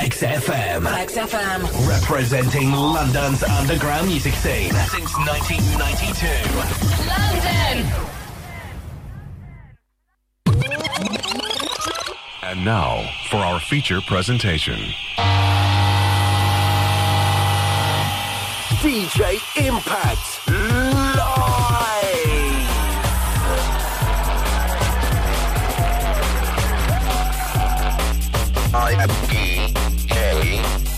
Flex FM. Flex FM. Representing London's underground music scene since 1992. London! And now for our feature presentation. DJ Impact Live! I am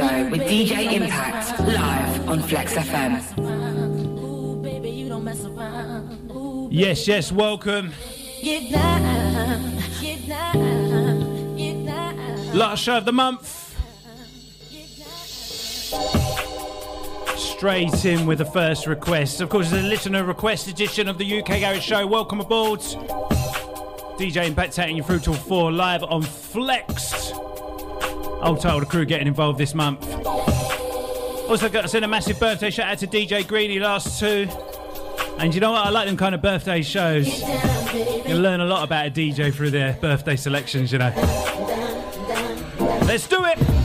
Show with DJ Impact live on Flex FM. Yes, yes, welcome. Last show of the month. Straight in with the first request. Of course, it's a listener request edition of the UK Garage Show. Welcome aboard. DJ Impact taking you through till four live on Flex. Old title, crew getting involved this month. Also, got to send a massive birthday shout out to DJ Greedy last two. And you know what? I like them kind of birthday shows. You learn a lot about a DJ through their birthday selections, you know. Let's do it!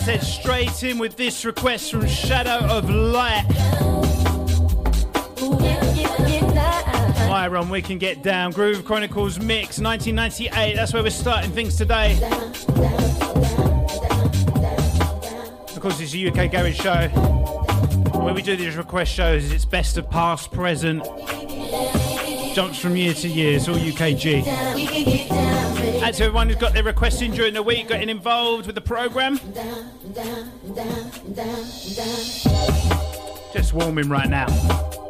I said, straight in with this request from Shadow of Light. Fire on, we can get down. Groove Chronicles Mix 1998. That's where we're starting things today. Of course, it's a UK Garage show. When we do these request shows, it's best of past, present, jumps from year to year. It's all UKG. And to everyone who's got their requests in during the week, getting involved with the programme. Just warming right now.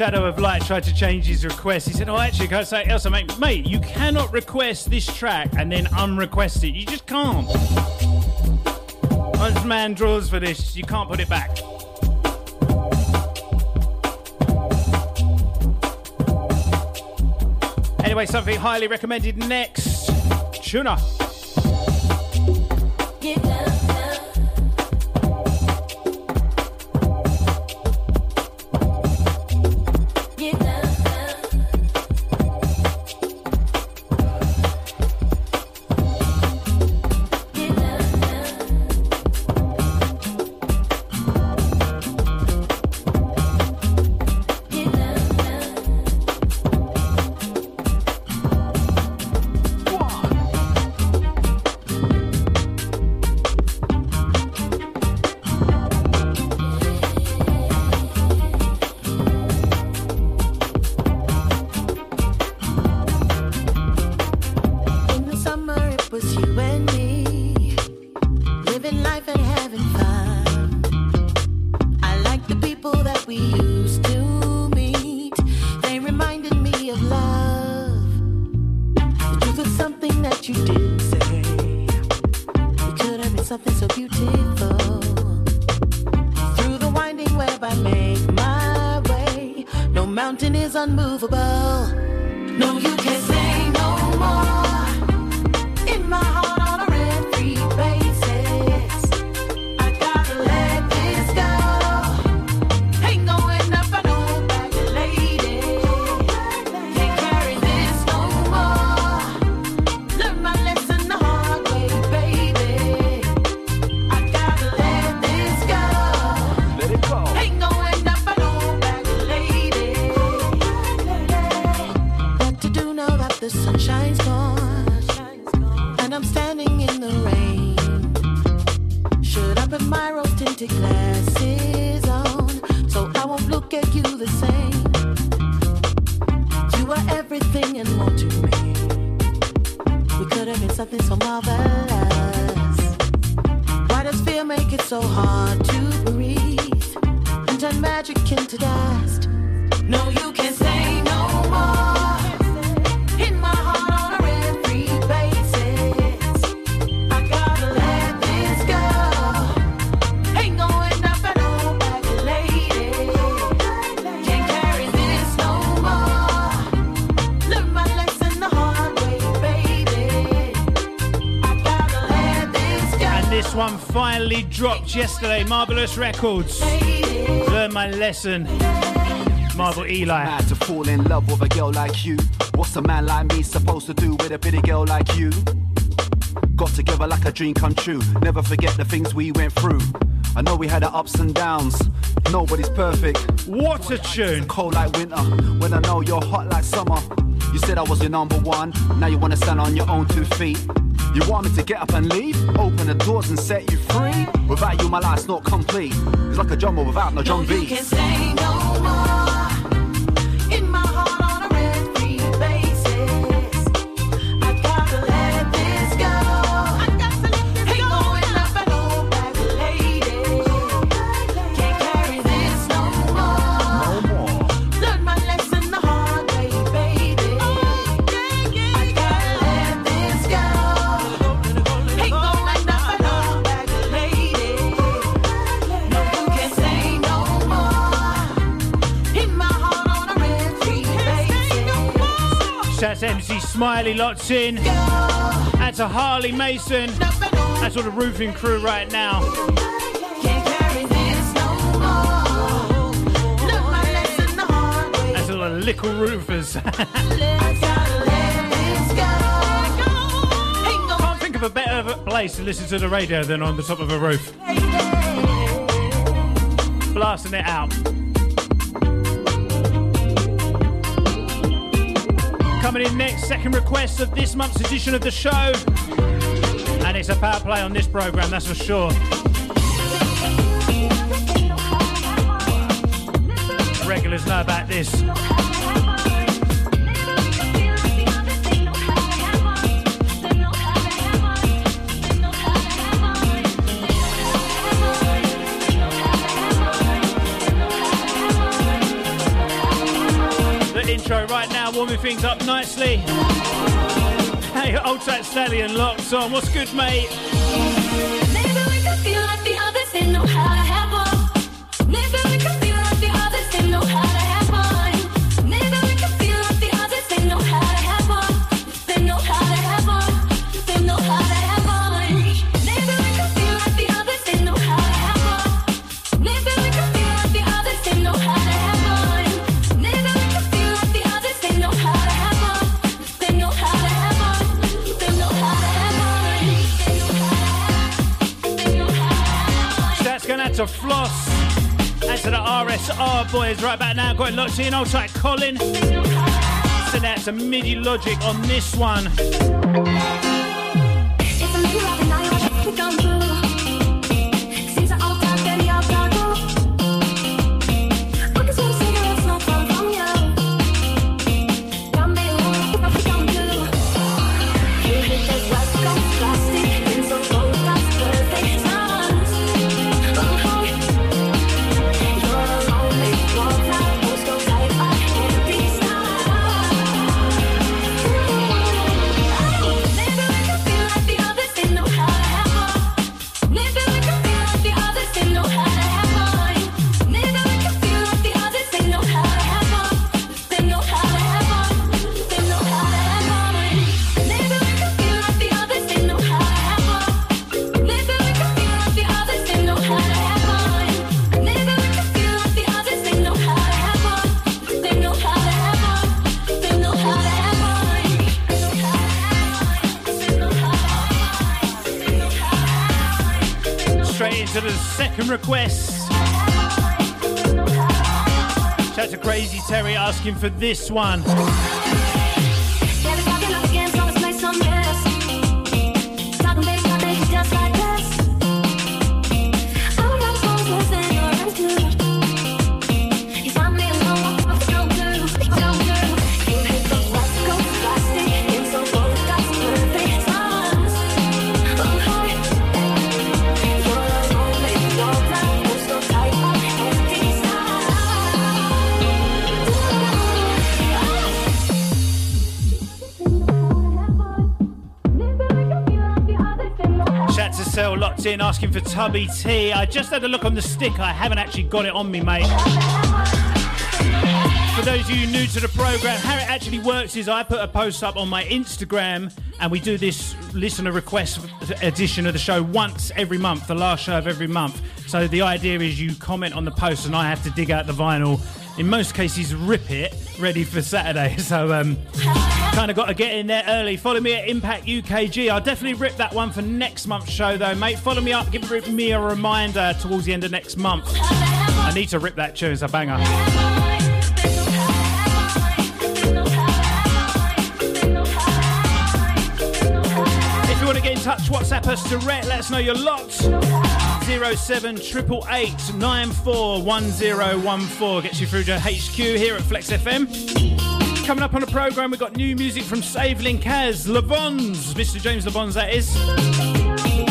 Shadow of Light tried to change his request. He said, Oh, actually, can I say mean, mate, you cannot request this track and then unrequest it. You just can't. Once man draws for this, you can't put it back. Anyway, something highly recommended next. Tuna. Unmovable. Marvelous Records. Learn my lesson. Marvel Eli. Mad to fall in love with a girl like you. What's a man like me supposed to do with a pretty girl like you? Got together like a dream come true. Never forget the things we went through. I know we had our ups and downs. Nobody's perfect. What a tune. Cold like winter. When I know you're hot like summer. You said I was your number one. Now you wanna stand on your own two feet. You want me to get up and leave? Open the doors and set you free? Without you, my life's not complete. It's like a drummer without no drum No, MC Smiley, lots in. And to Harley Mason. That's all the roofing crew right now. That's all the little roofers. Can't think of a better place to listen to the radio than on the top of a roof. Blasting it out. Coming in next, second request of this month's edition of the show. And it's a power play on this program, that's for sure. Regulars know about this. Intro right now, warming things up nicely. Hey, old tight stallion locked on. What's good, mate? Boys right back now. Got locked in. Old tight Colin. Send out to MIDI Logic on this one. To the second request. Out to Crazy Terry asking for this one. In asking for Tubby T. I just had a look on the stick. I haven't actually got it on me, mate. For those of you new to the program, how it actually works is I put a post up on my Instagram and we do this listener request edition of the show once every month, the last show of every month. So the idea is you comment on the post and I have to dig out the vinyl. In most cases, rip it ready for Saturday. So um, kind of got to get in there early. Follow me at Impact UKG. I'll definitely rip that one for next month's show, though, mate. Follow me up. Give me a reminder towards the end of next month. I need to rip that tune. It's a banger. If you want to get in touch, WhatsApp us direct. Let us know your lot. 07888 941014 gets you through to HQ here at Flex FM. Coming up on the programme, we've got new music from Savelin Kaz, Levons, Mr. James Levons, that is.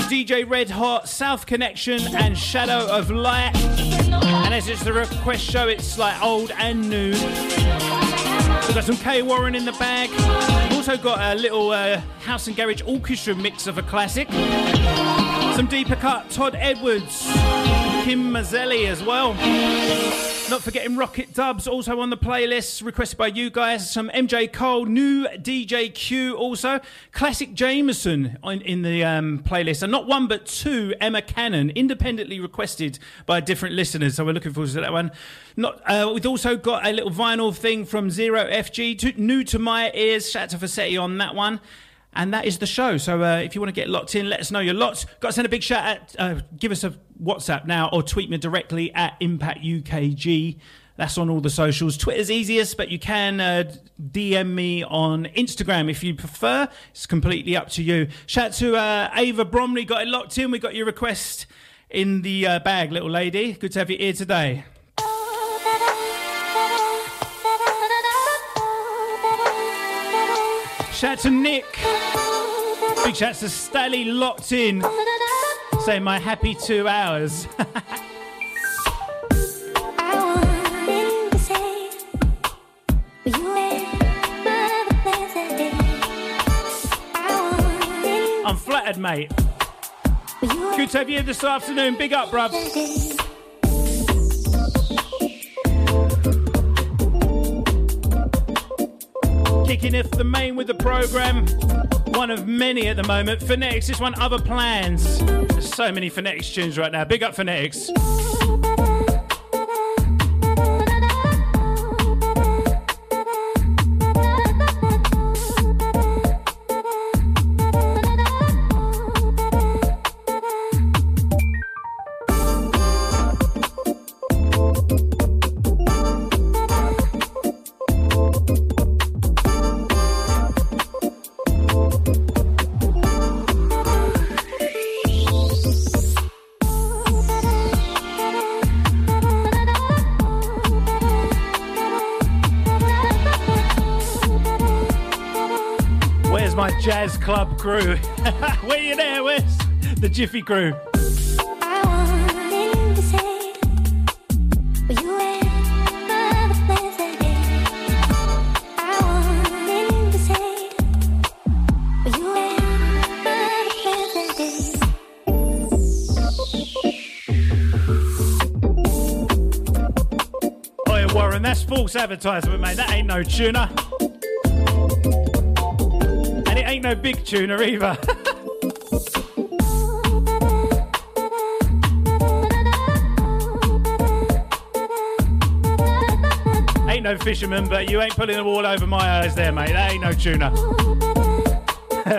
DJ Red Hot, South Connection, and Shadow of Light. And as it's the request show, it's like old and new. We've got some K Warren in the bag. We've also got a little uh, House and Garage Orchestra mix of a classic. Some deeper cut, Todd Edwards, Kim Mazzelli as well. Not forgetting Rocket Dubs also on the playlist, requested by you guys. Some MJ Cole, new DJ Q also. Classic Jameson on, in the um, playlist. And not one but two Emma Cannon, independently requested by different listeners. So we're looking forward to that one. Not, uh, we've also got a little vinyl thing from Zero FG, to, new to my ears. Shout out to Fassetti on that one. And that is the show. So uh, if you want to get locked in, let us know your lots. Got to send a big shout out. Uh, give us a WhatsApp now or tweet me directly at Impact UKG. That's on all the socials. Twitter's easiest, but you can uh, DM me on Instagram if you prefer. It's completely up to you. Shout out to uh, Ava Bromley. Got it locked in. We got your request in the uh, bag, little lady. Good to have you here today. Shout out to Nick. Big shout out to Stally locked in. Saying my happy two hours. I'm flattered, mate. Good to have you this afternoon. Big up, bruv. Kicking off the main with the program. One of many at the moment. Phonetics, this one, Other Plans. There's so many Phonetics tunes right now. Big up Phonetics. Jazz club crew? Where you there? Where's the Jiffy crew? Warren, that's false advertisement, mate. That ain't no tuna. No big tuna either. ain't no fisherman, but you ain't pulling the wall over my eyes there, mate. That ain't no tuna.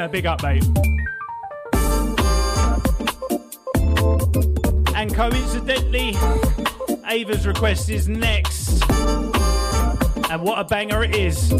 Big up, mate. And coincidentally, Ava's request is next. And what a banger it is.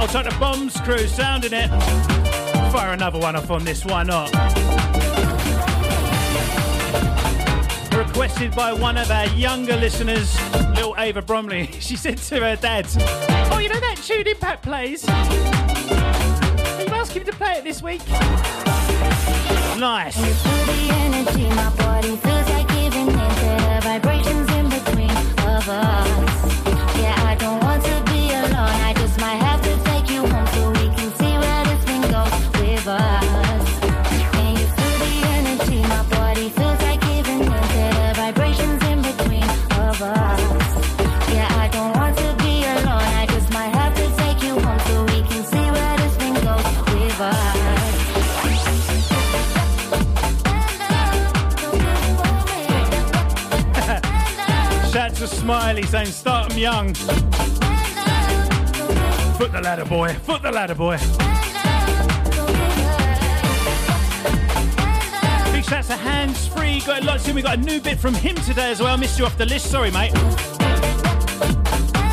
I'll take the Bombs crew sounding it. Fire another one off on this, why not? Requested by one of our younger listeners, little Ava Bromley. She said to her dad, Oh, you know that tune Impact plays? Can you ask him to play it this week? Nice. The energy, my body feels like giving in to the vibrations in between of us. Smiley saying, Start 'em young. Foot the ladder, boy. Foot the ladder, boy. Big shout out to Hands Free. Got a lot soon. We got a new bit from him today as well. Missed you off the list. Sorry, mate.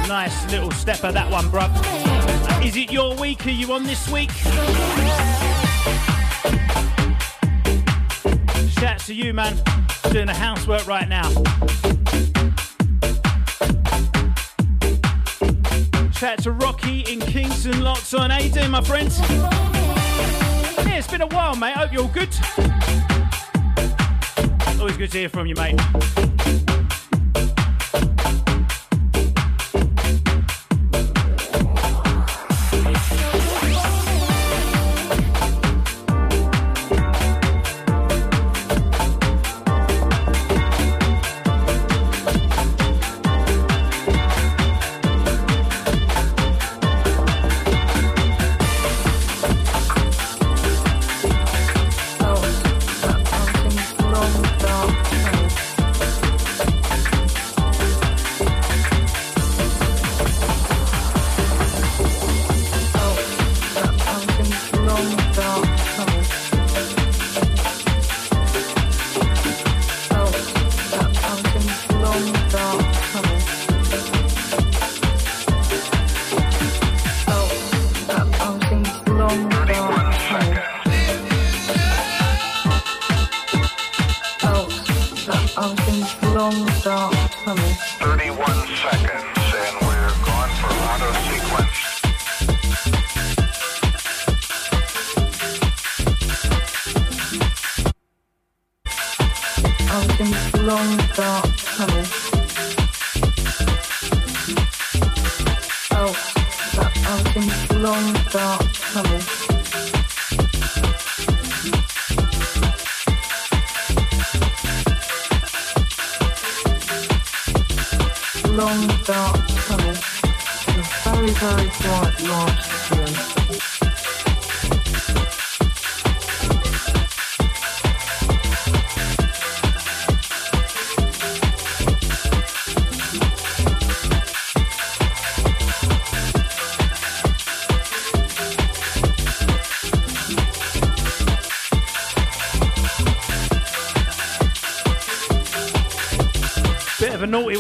Nice little stepper, that one, bruv. Is it your week? Are you on this week? Shout out to you, man. Doing the housework right now. Shout out to Rocky in Kingston, lots on. How you doing, my friends? Yeah, it's been a while, mate. Hope you're all good. Always good to hear from you, mate.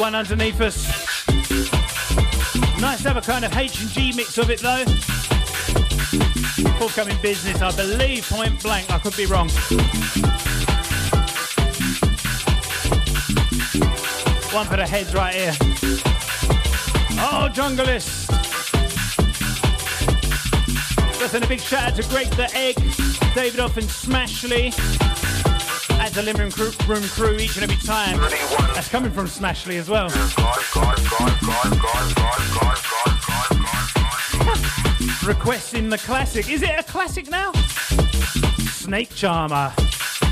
One underneath us. Nice to have a kind of H and G mix of it though. Forthcoming business, I believe, point blank. I could be wrong. One for the heads right here. Oh, Junglist. Just a big shout out to Greg the Egg, David Off and Smashley. A Limerick crew, room crew each and every time. That's coming from Smashley as well. Requesting the classic. Is it a classic now? Snake Charmer.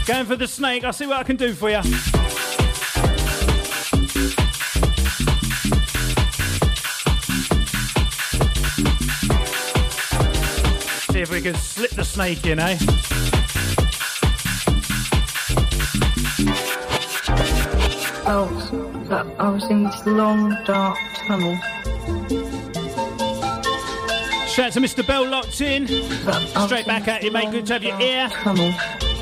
Going for the snake. I'll see what I can do for you. See if we can slip the snake in, eh? Felt that I was in this long dark tunnel. Shout out to Mr. Bell locked in. Straight back at you, mate. Good to have your ear. Tunnel.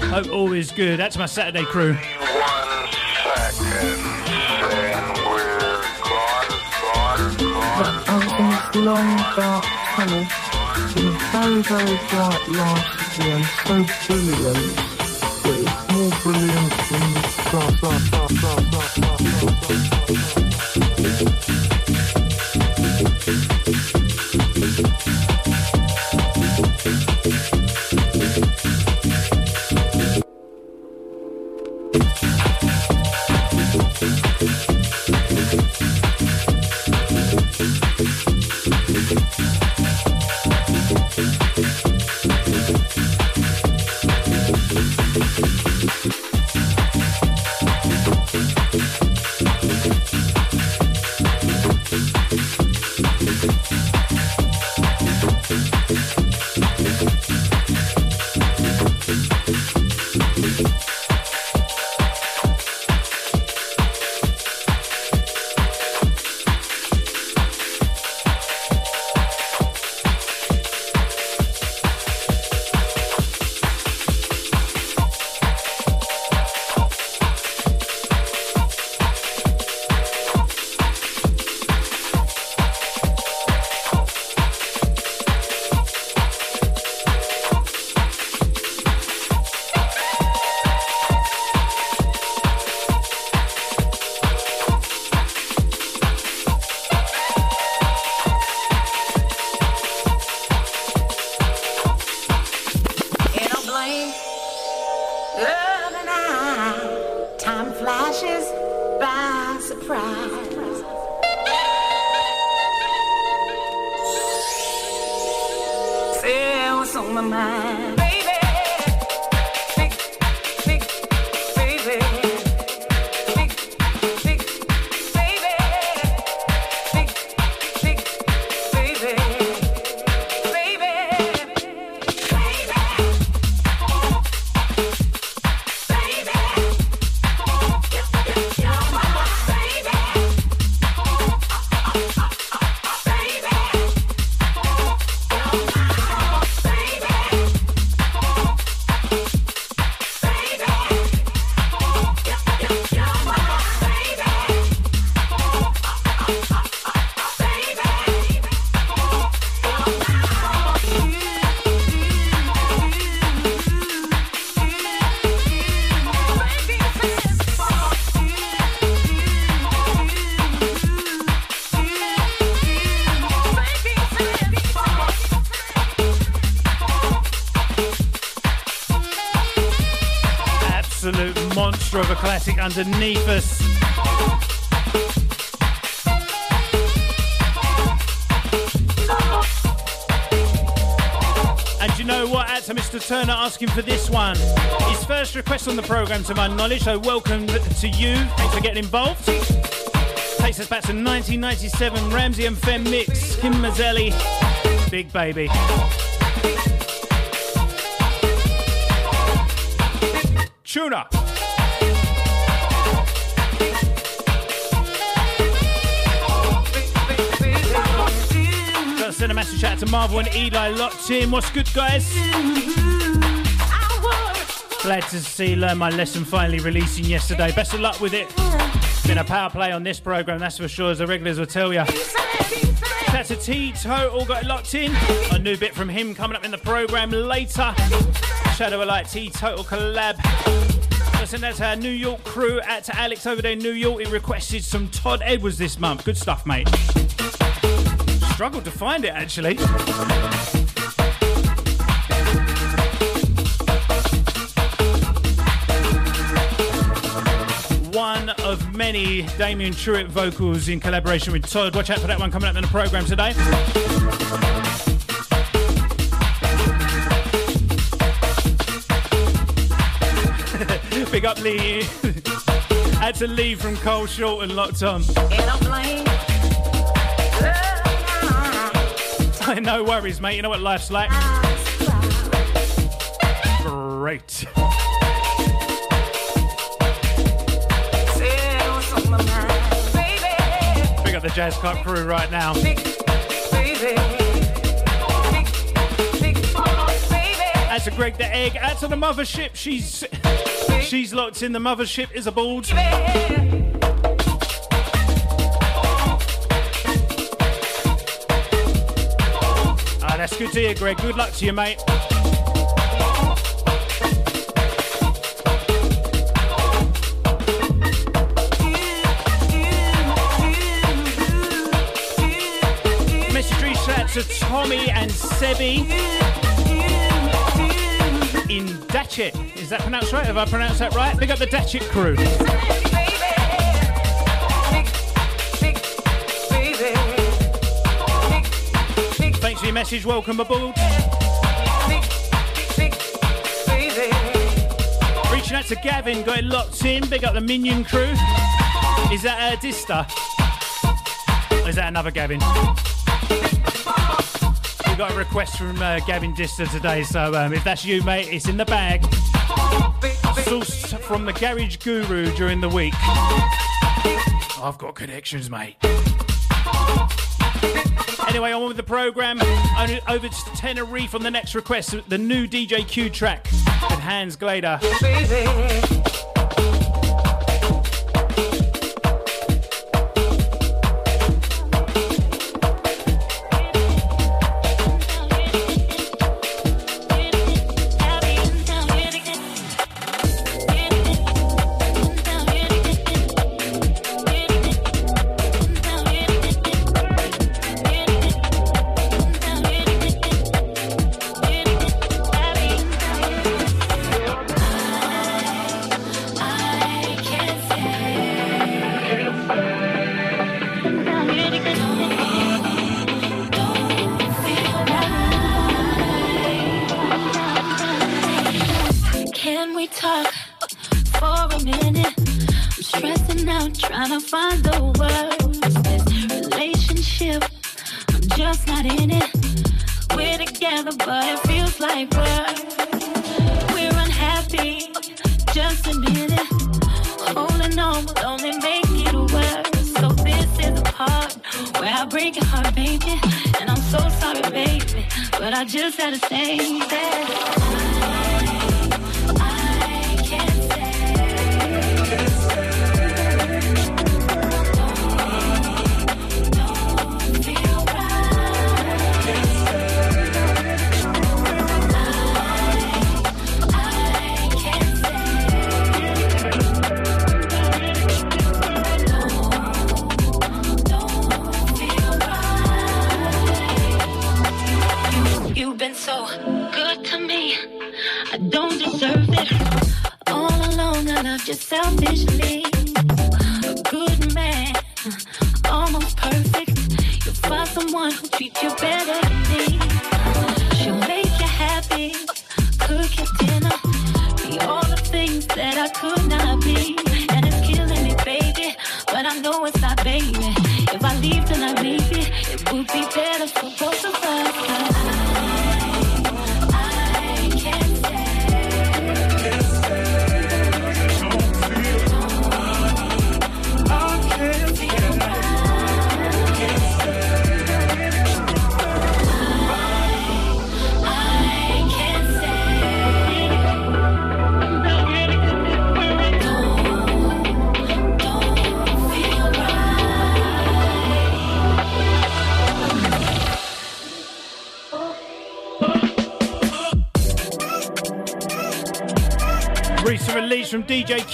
Hope all is good. That's my Saturday crew. That I was in this long dark tunnel. With very, very bright light at the. So brilliant. But it's more brilliant than the start, start, start, start, monster of a classic underneath us. And you know what? Out to Mr. Turner asking for this one. His first request on the programme, to my knowledge, so welcome to you. Thanks for getting involved. Takes us back to 1997 Ramsey and Fen mix. Kim Mazzelli, Big Baby. Tuna. Gotta send a message out to Marvel and Eli locked in. What's good, guys? Glad to see Learn My Lesson finally releasing yesterday. Best of luck with it. Been a power play on this program, that's for sure, as the regulars will tell you. That's to T Total, got locked in. A new bit from him coming up in the program later. Shadow of Light Total collab. Listen, that's our New York crew. Out to Alex over there in New York. He requested some Todd Edwards this month. Good stuff, mate. Struggled to find it actually. One of many Damien Truitt vocals in collaboration with Todd. Watch out for that one coming up in the program today. Big up Lee. Had to leave from Cole Short and locked on. no worries, mate. You know what life's like. Great. Big up the Jazz Club crew right now. That's a Greg the Egg. Out to the mothership. She's she's locked in. The mothership is aboard. Ah, that's good to hear, Greg. Good luck to you, mate. To Tommy and Sebi in Datchet. Is that pronounced right? Have I pronounced that right? Big up the Datchet crew. Thanks for your message. Welcome aboard. Reaching out to Gavin, got it locked in. Big up the Minion crew. Is that a Dista? Or is that another Gavin? We got a request from uh, Gavin Dista today, so um, if that's you, mate, it's in the bag. Sourced from the Garage Guru during the week. I've got connections, mate. Anyway, on with the program. Over to Tenerife on the next request. The new DJ Q track with Hans Glader. Can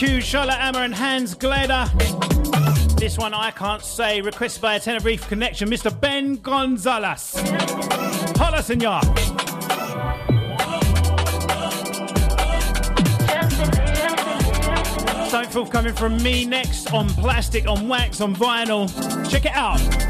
Q, Charlotte Hammer, and Hans Glader. This one I can't say, requested by a Tenerife connection, Mr. Ben Gonzalez. Hola, senor. Something forthcoming from me next on plastic, on wax, on vinyl. Check it out.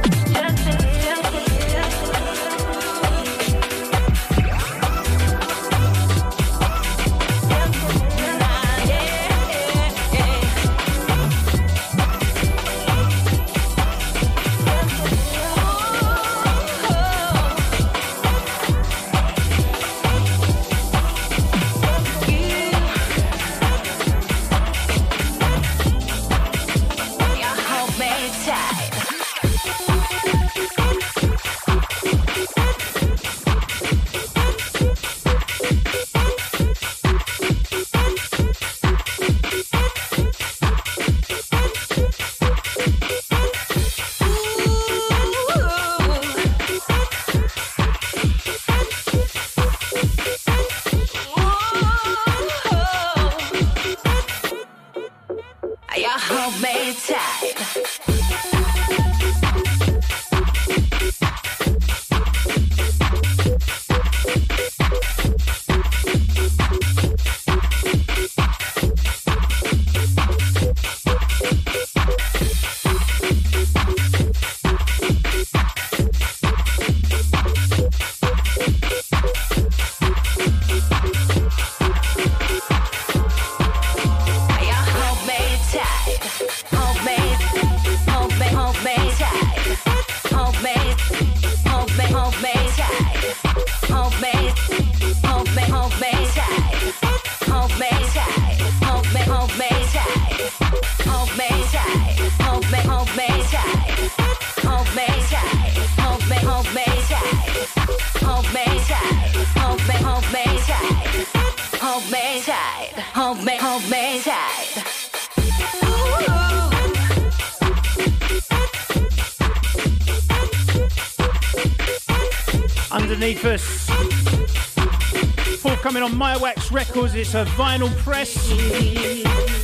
Records, it's a vinyl press.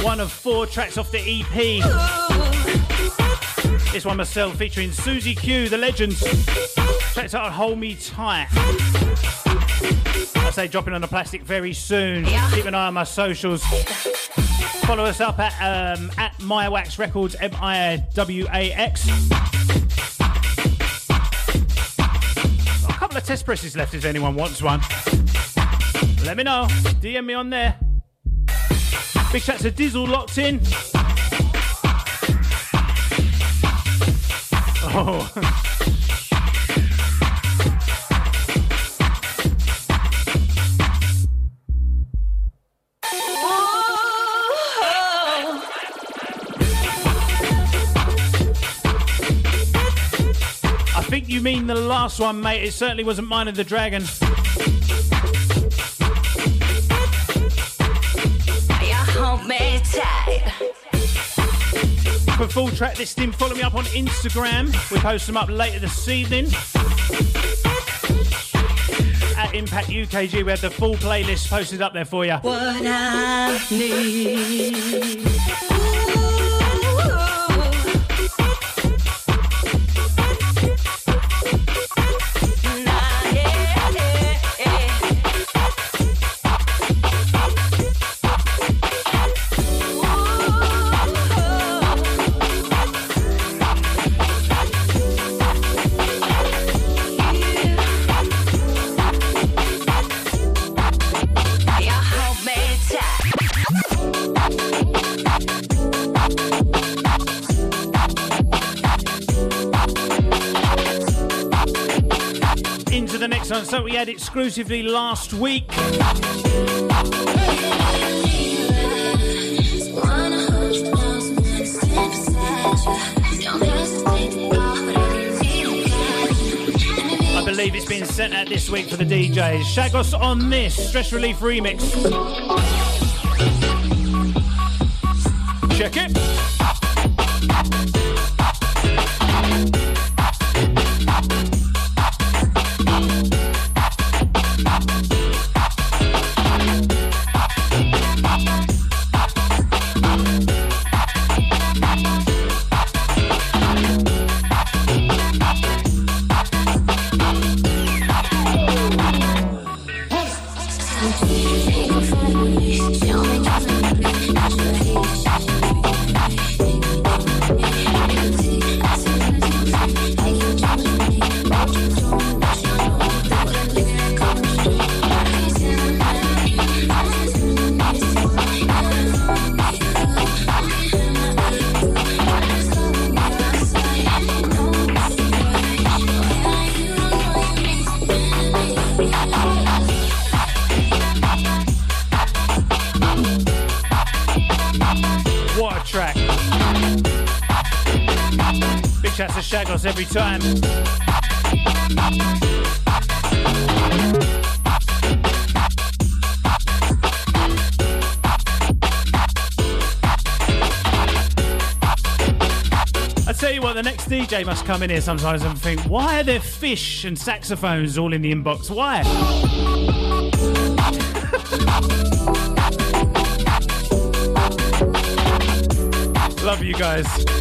One of four tracks off the EP. This one myself featuring Susie Q, the legends. Tracks out Hold Me Tight. I say dropping on the plastic very soon. Keep an eye on my socials. Follow us up at um, at My Wax Records, M I W A X. A couple of test presses left if anyone wants one. Let me know. DM me on there. Big shout to Dizzle locked in. Oh. I think you mean the last one, mate. It certainly wasn't mine of the dragon. Full track listing, follow me up on Instagram. We post them up later this evening. At Impact UKG, we have the full playlist posted up there for you. What I need. We had exclusively last week. I believe it's been sent out this week for the DJs. Shagos on this stress relief remix. Every time. I tell you what, the next DJ must come in here sometimes and think, why are there fish and saxophones all in the inbox? Why? Love you guys.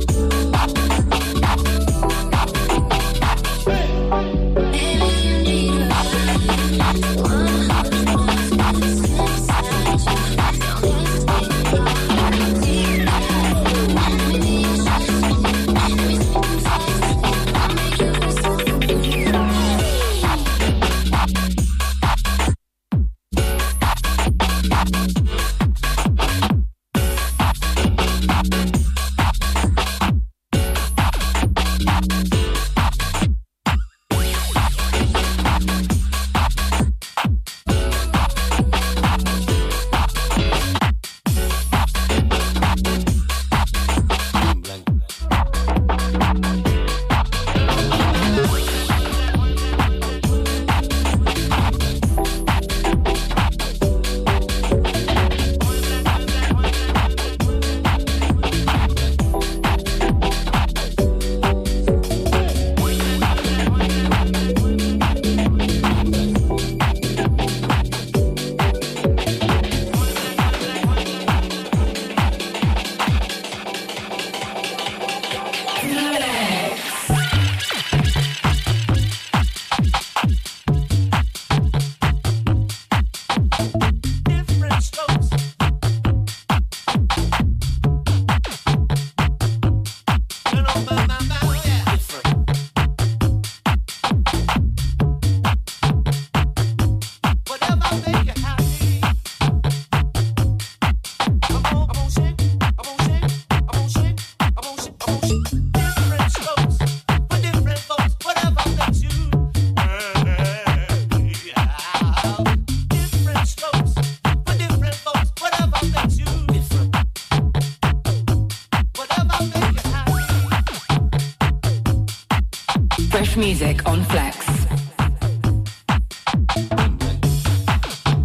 Music on Flex.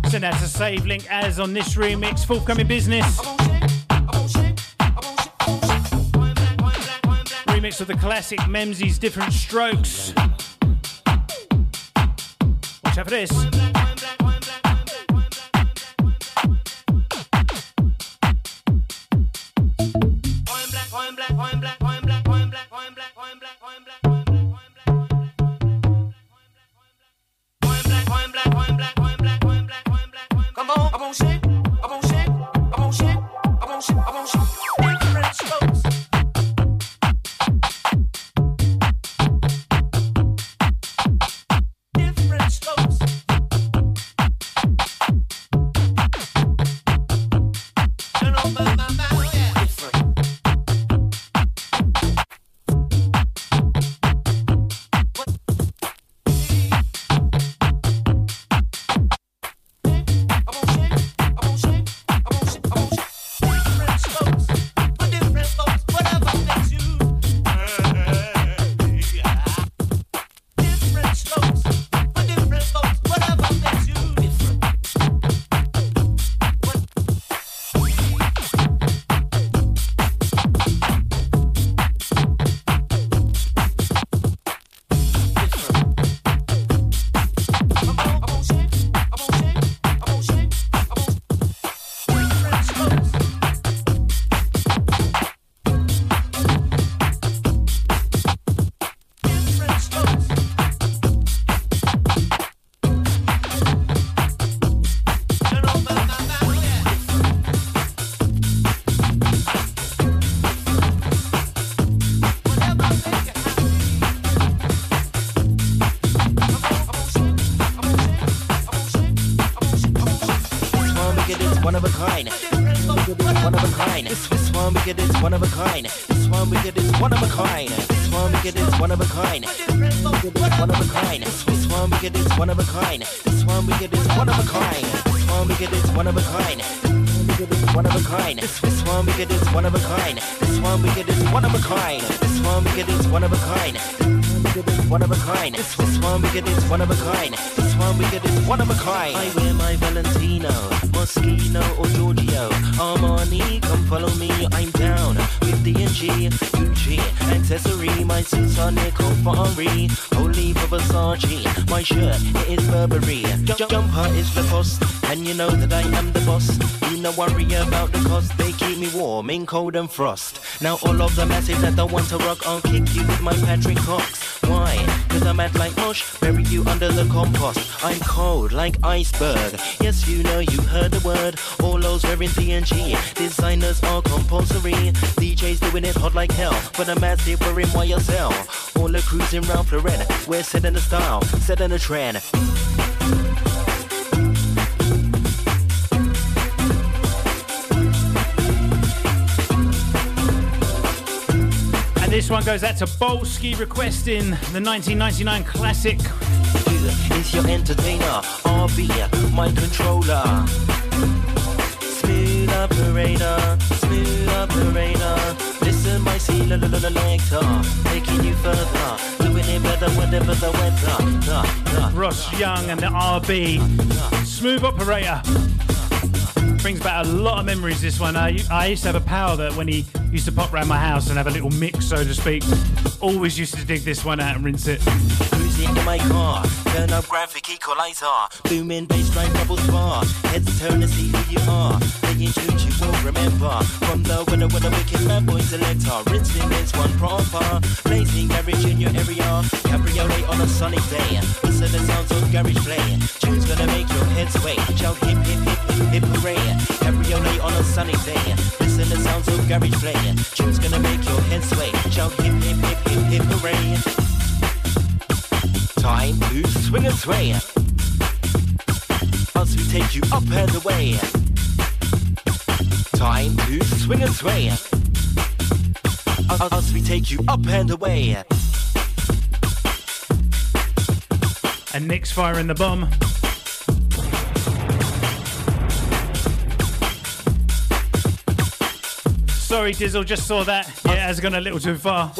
Send out to Save Link as on this remix. Forthcoming business. Remix of the classic Memsy's Different Strokes. Watch out for this. Kind. One of a kind. This one wicked is one of a kind. This one wicked is one of a kind. This one wicked is one of a kind. One of a kind. This, one wicked is one of a kind. This one wicked is one of a kind. This one wicked is one of a kind. One of a kind. This, one wicked is one of a kind. This one wicked is one of a kind. I wear my Valentino, Moschino or Giorgio. Armani, come follow me. I'm down with D&G, Gucci, accessory. My suits are Nicole Farhi. Holy for Versace. My shirt, it is Burberry. J- jumper is Lacoste. And you know that I am the boss. You no worry about the cost. They keep me warm in cold and frost. Now all of the masses that don't want to rock, I'll kick you with my Patrick Cox. Cause I'm mad like mush, bury you under the compost. I'm cold like iceberg. Yes, you know you heard the word. All those wearing D&G. Designers are compulsory. DJs doing it hot like hell. But the massive wearing YSL. All the cruising round Lauren. We're setting the style, setting the trend. One goes out to Bolski requesting the 1999 classic. is your entertainer. RB, my controller. Smooth operator, smooth operator. Listen, my selector, taking you further. Doing it better, whatever the weather. Da, da. Ross Young and the RB. Smooth operator. Brings back a lot of memories, this one. I, I used to have a pal that when he used to pop round my house and have a little mix, so to speak, always used to dig this one out and rinse it. Cruising in my car, turn up graphic equalizer, booming bass line double bar. Heads turn to see who you are. Playing tunes you will remember. From the winner with a wicked bad boy selector, rinsing this one proper. Blazing garage in your area, cabriolet on a sunny day. Listen the sounds of garage play. Tunes gonna make your head sway. Shout hip hip hip hip hip hooray. Cabriolet on a sunny day. The sounds of garage play. Tunes gonna make your head sway. Hip hip hip hip hip hooray. Time to swing and sway. As we take you up and away. Time to swing and sway. As we take you up and away. And Nick's firing the bomb. Sorry, Dizzle, just saw that. Yeah, it has gone a little too far.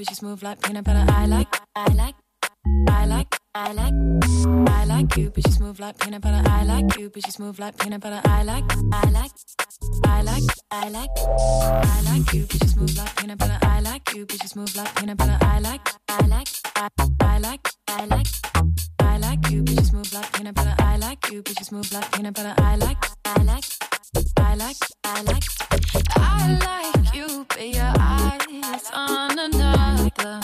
You, move like peanut butter. I like, I like. I like, I like, I like you, just move like peanut butter. I like you, just move like peanut butter. I like, I like, I like, I like, I like you, just move like peanut butter. I like you, just move like peanut butter. I like, I like, I, like, I like, I like you, just move like peanut butter. I like you, just move like peanut butter. I like, I like, I like, I like, I like you, but your eyes on another.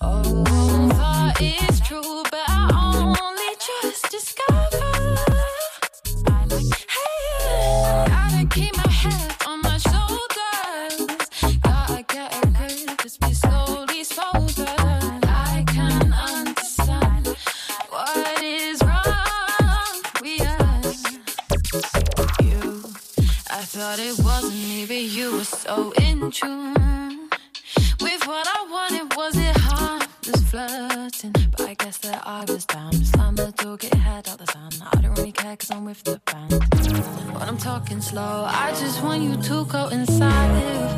Oh, thought it's true, but I only just discovered. Hey, I keep my head thought it wasn't me, but you were so in tune with what I wanted. Was it harmless flirting? But I guess that I was down. Slam the door, get your head out the sand. I don't really care cause I'm with the band. When I'm talking slow, I just want you to go inside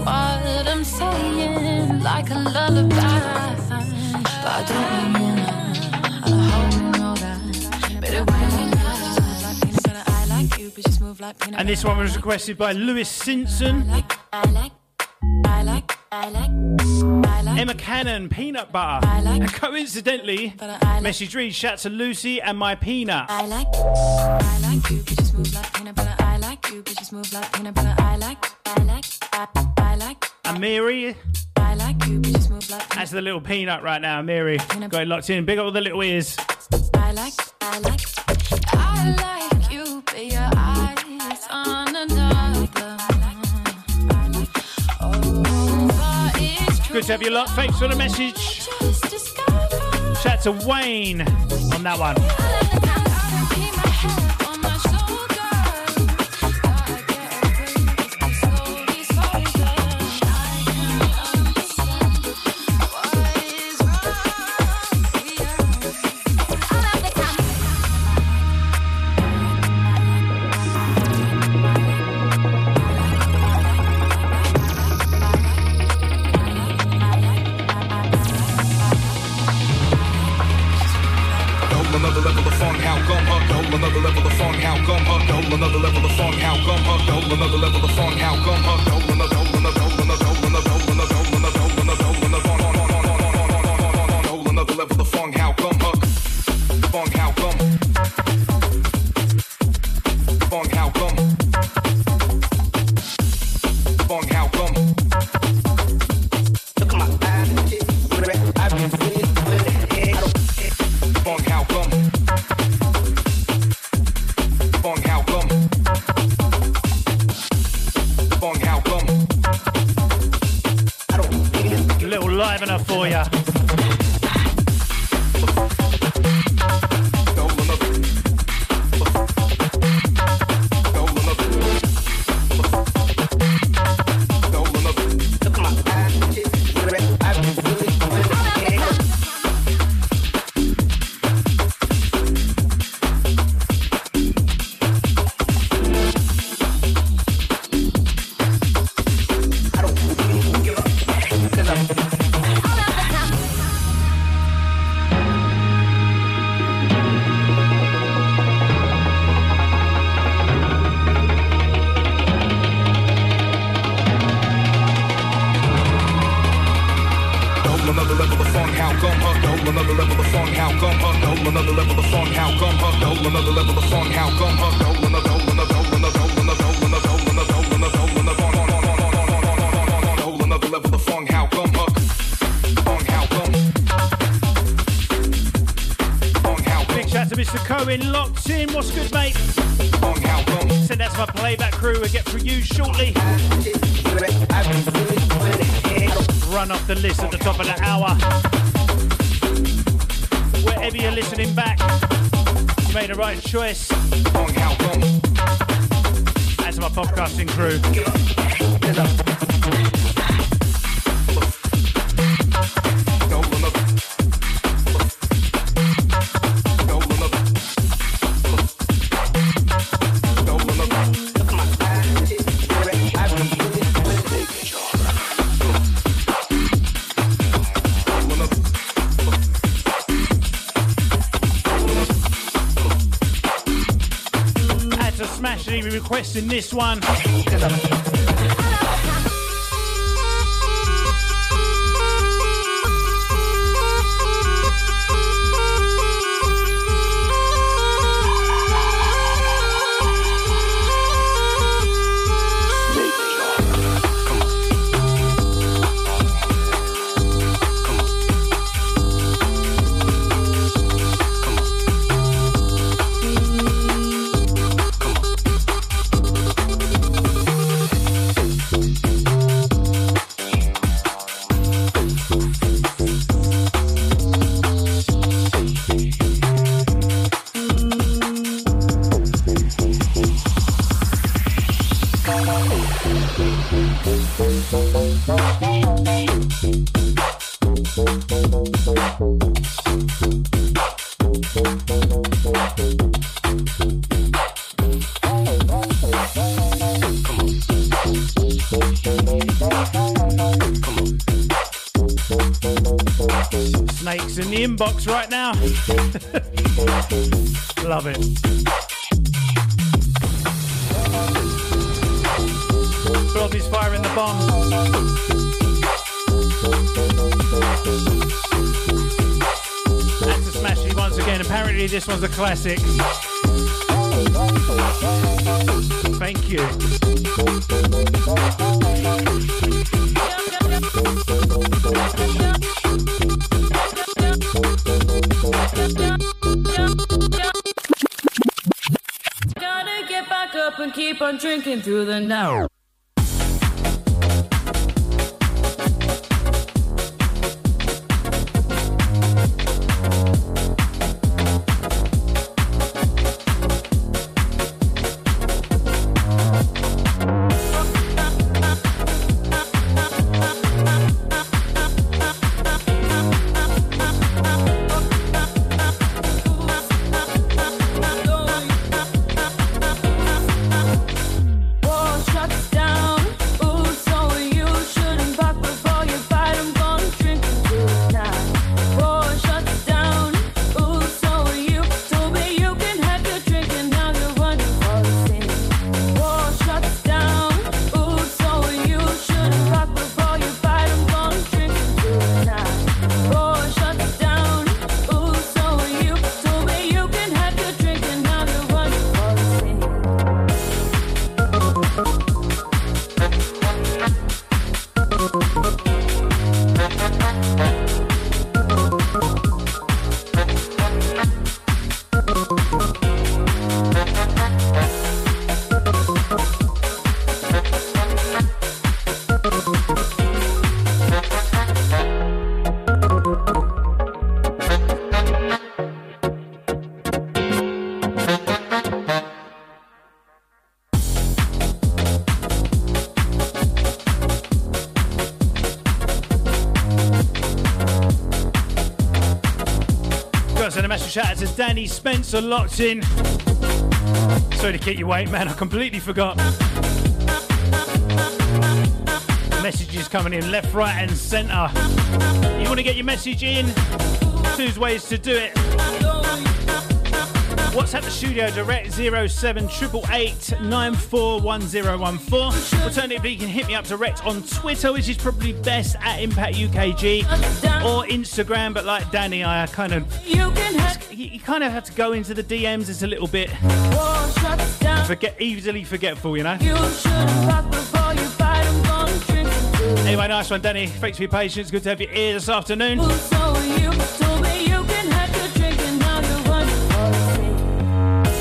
what I'm saying, like a lullaby. But I don't need you now. I hope you know that. But it really and this one was requested by Lewis Simpson. Emma Cannon, Peanut Butter. and coincidentally, message reads, shout to Lucy and my peanut. I like, I like you bitches move like peanut butter. I like you bitches move like peanut butter. I like, I like, I, I like. Amiri. I like you bitches move like That's the little peanut right now, Amiri. Got it locked in. Big up all the little ears. I like, I like, I like. Good to have you luck. Thanks for the message. Shout to Wayne on that one. another level of funk. how come, huh? Another level of funk. how come, huh? Another level of funk. how come, huh? Another one. inbox right now. Love it. Blondie's firing the bomb. That's a smashy once again. Apparently, this one's a classic. Thank you. Drinking through the night. To Danny Spencer locked in. Sorry to keep you waiting, man. I completely forgot. Messages coming in left, right, and centre. You want to get your message in? Two ways to do it. WhatsApp the studio direct 0788 941014. Alternatively, you can hit me up direct on Twitter, which is probably best at Impact UKG, or Instagram. But like Danny, I kind of You you, kind of have to go into the DMs. It's a little bit war shuts down. forget easily forgetful, you know. You shouldn't back before you fight. I'm gonna drink until the Anyway, nice one, Danny. Thanks for your patience. Good to have you here this afternoon. Ooh, so you told me you can have your drink and now you're running for the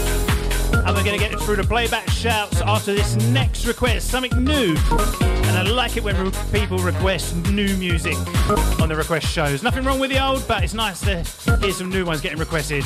sin. And we're going to get through the playback shouts after this next request. Something new. I like it when people request new music on the request shows. Nothing wrong with the old, but it's nice to hear some new ones getting requested.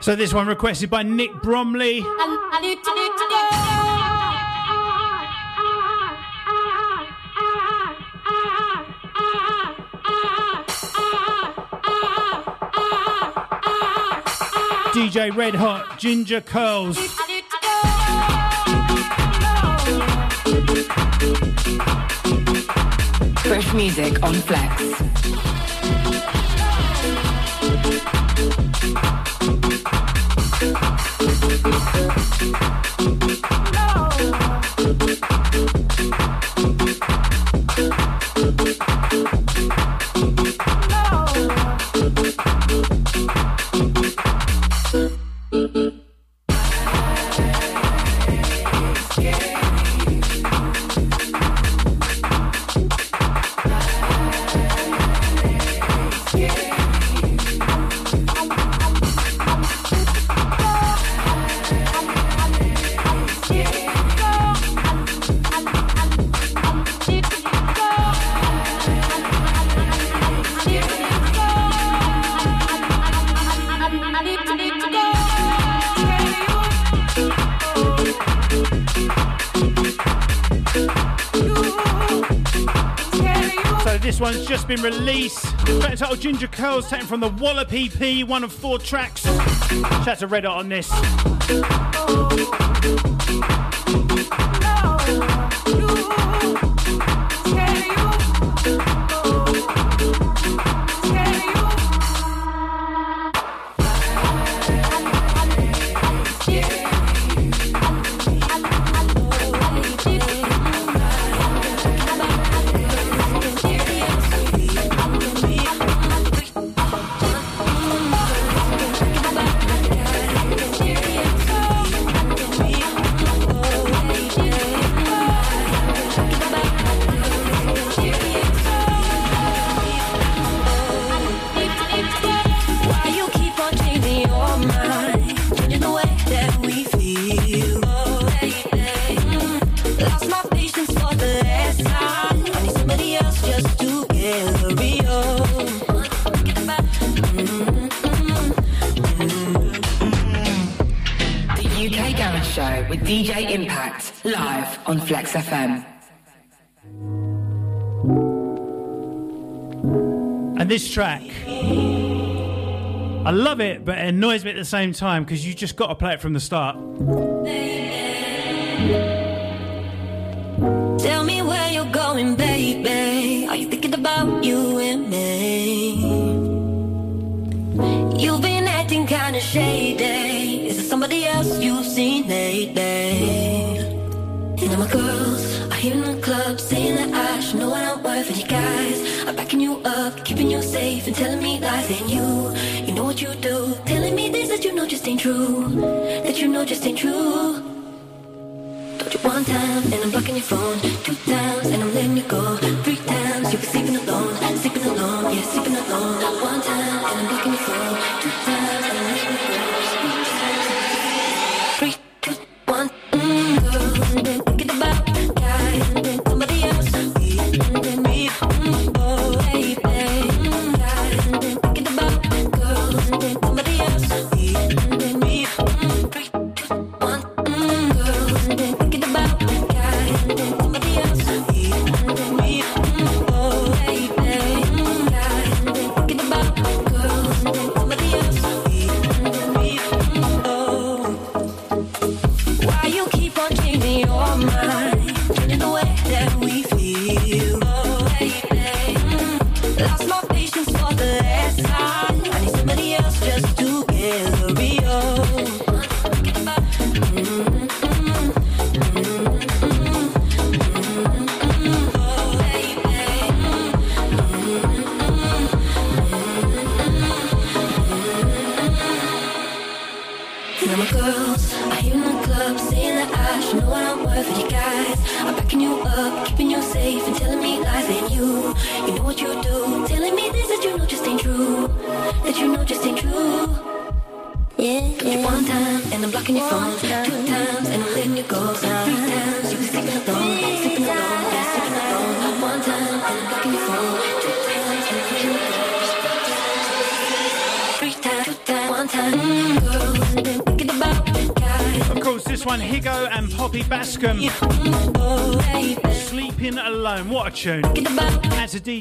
So this one requested by Nick Bromley. DJ Red Hot Ginger Curls. Fresh music on Flex. Just been released. Track entitled Ginger Curls, taken from the Wallop EP, one of four tracks. Out to Red on this. Annoys me at the same time because you just got to play it from the start. Tell me where you're going, baby. Are you thinking about you and me? You've been acting kinda shady. Is there somebody else you've seen lately? And all my girls are here in the club saying that I should know what I'm worth. And you guys are backing you up, keeping you safe, and telling me lies. And you, you know what you do, just ain't true, that you know just ain't true. Told you one time and I'm blocking your phone. Two times and I'm letting you go. Three times you've been sleeping alone, sleeping alone, yeah, sleeping alone. One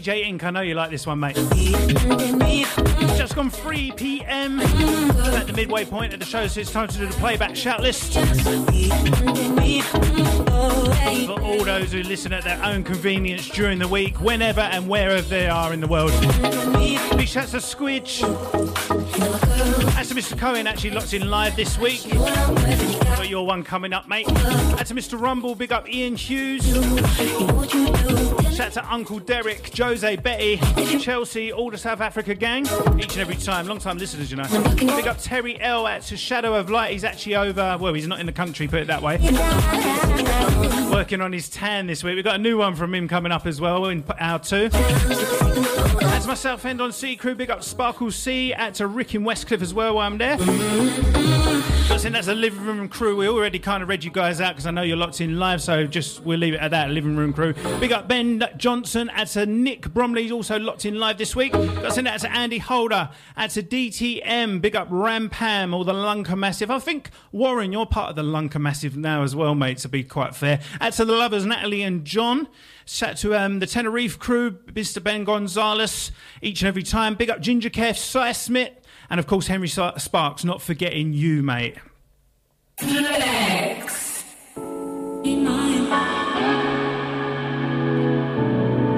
DJ Ink. I know you like this one, mate. It's just gone 3 p.m. At the midway point of the show, so it's time to do the playback shout list. For all those who listen at their own convenience during the week, whenever and wherever they are in the world. Big shouts to Squidge. That's to Mr. Cohen, actually locked in live this week. Got your one coming up, mate. That's to Mr. Rumble, big up Ian Hughes. Shout out to Uncle Derek, Jose, Betty, Chelsea, all the South Africa gang. Each and every time, long time listeners, you know. Big up Terry L. That's a Shadow of Light. He's actually over, well, he's not in the country, put it that way. Working on his tan this week. We've got a new one from him coming up as well in hour two. That's myself, End on Sea Crew. Big up Sparkle C. at to Rick in Westcliff as well while I'm there. Think that's a living room crew. We already kind of read you guys out because I know you're locked in live, so just we'll leave it at that. Living room crew. Big up Ben Johnson. Out to Nick Bromley's also locked in live this week. Got send out to Andy Holder. Out to DTM. Big up Rampam or the Lunker Massive. I think Warren, you're part of the Lunker Massive now as well, mate. To be quite fair. Out to the lovers Natalie and John. Shout to um, the Tenerife crew, Mr. Ben Gonzalez, each and every time. Big up Ginger Kev, Cy Smith, and of course Henry Sparks, not forgetting you, mate.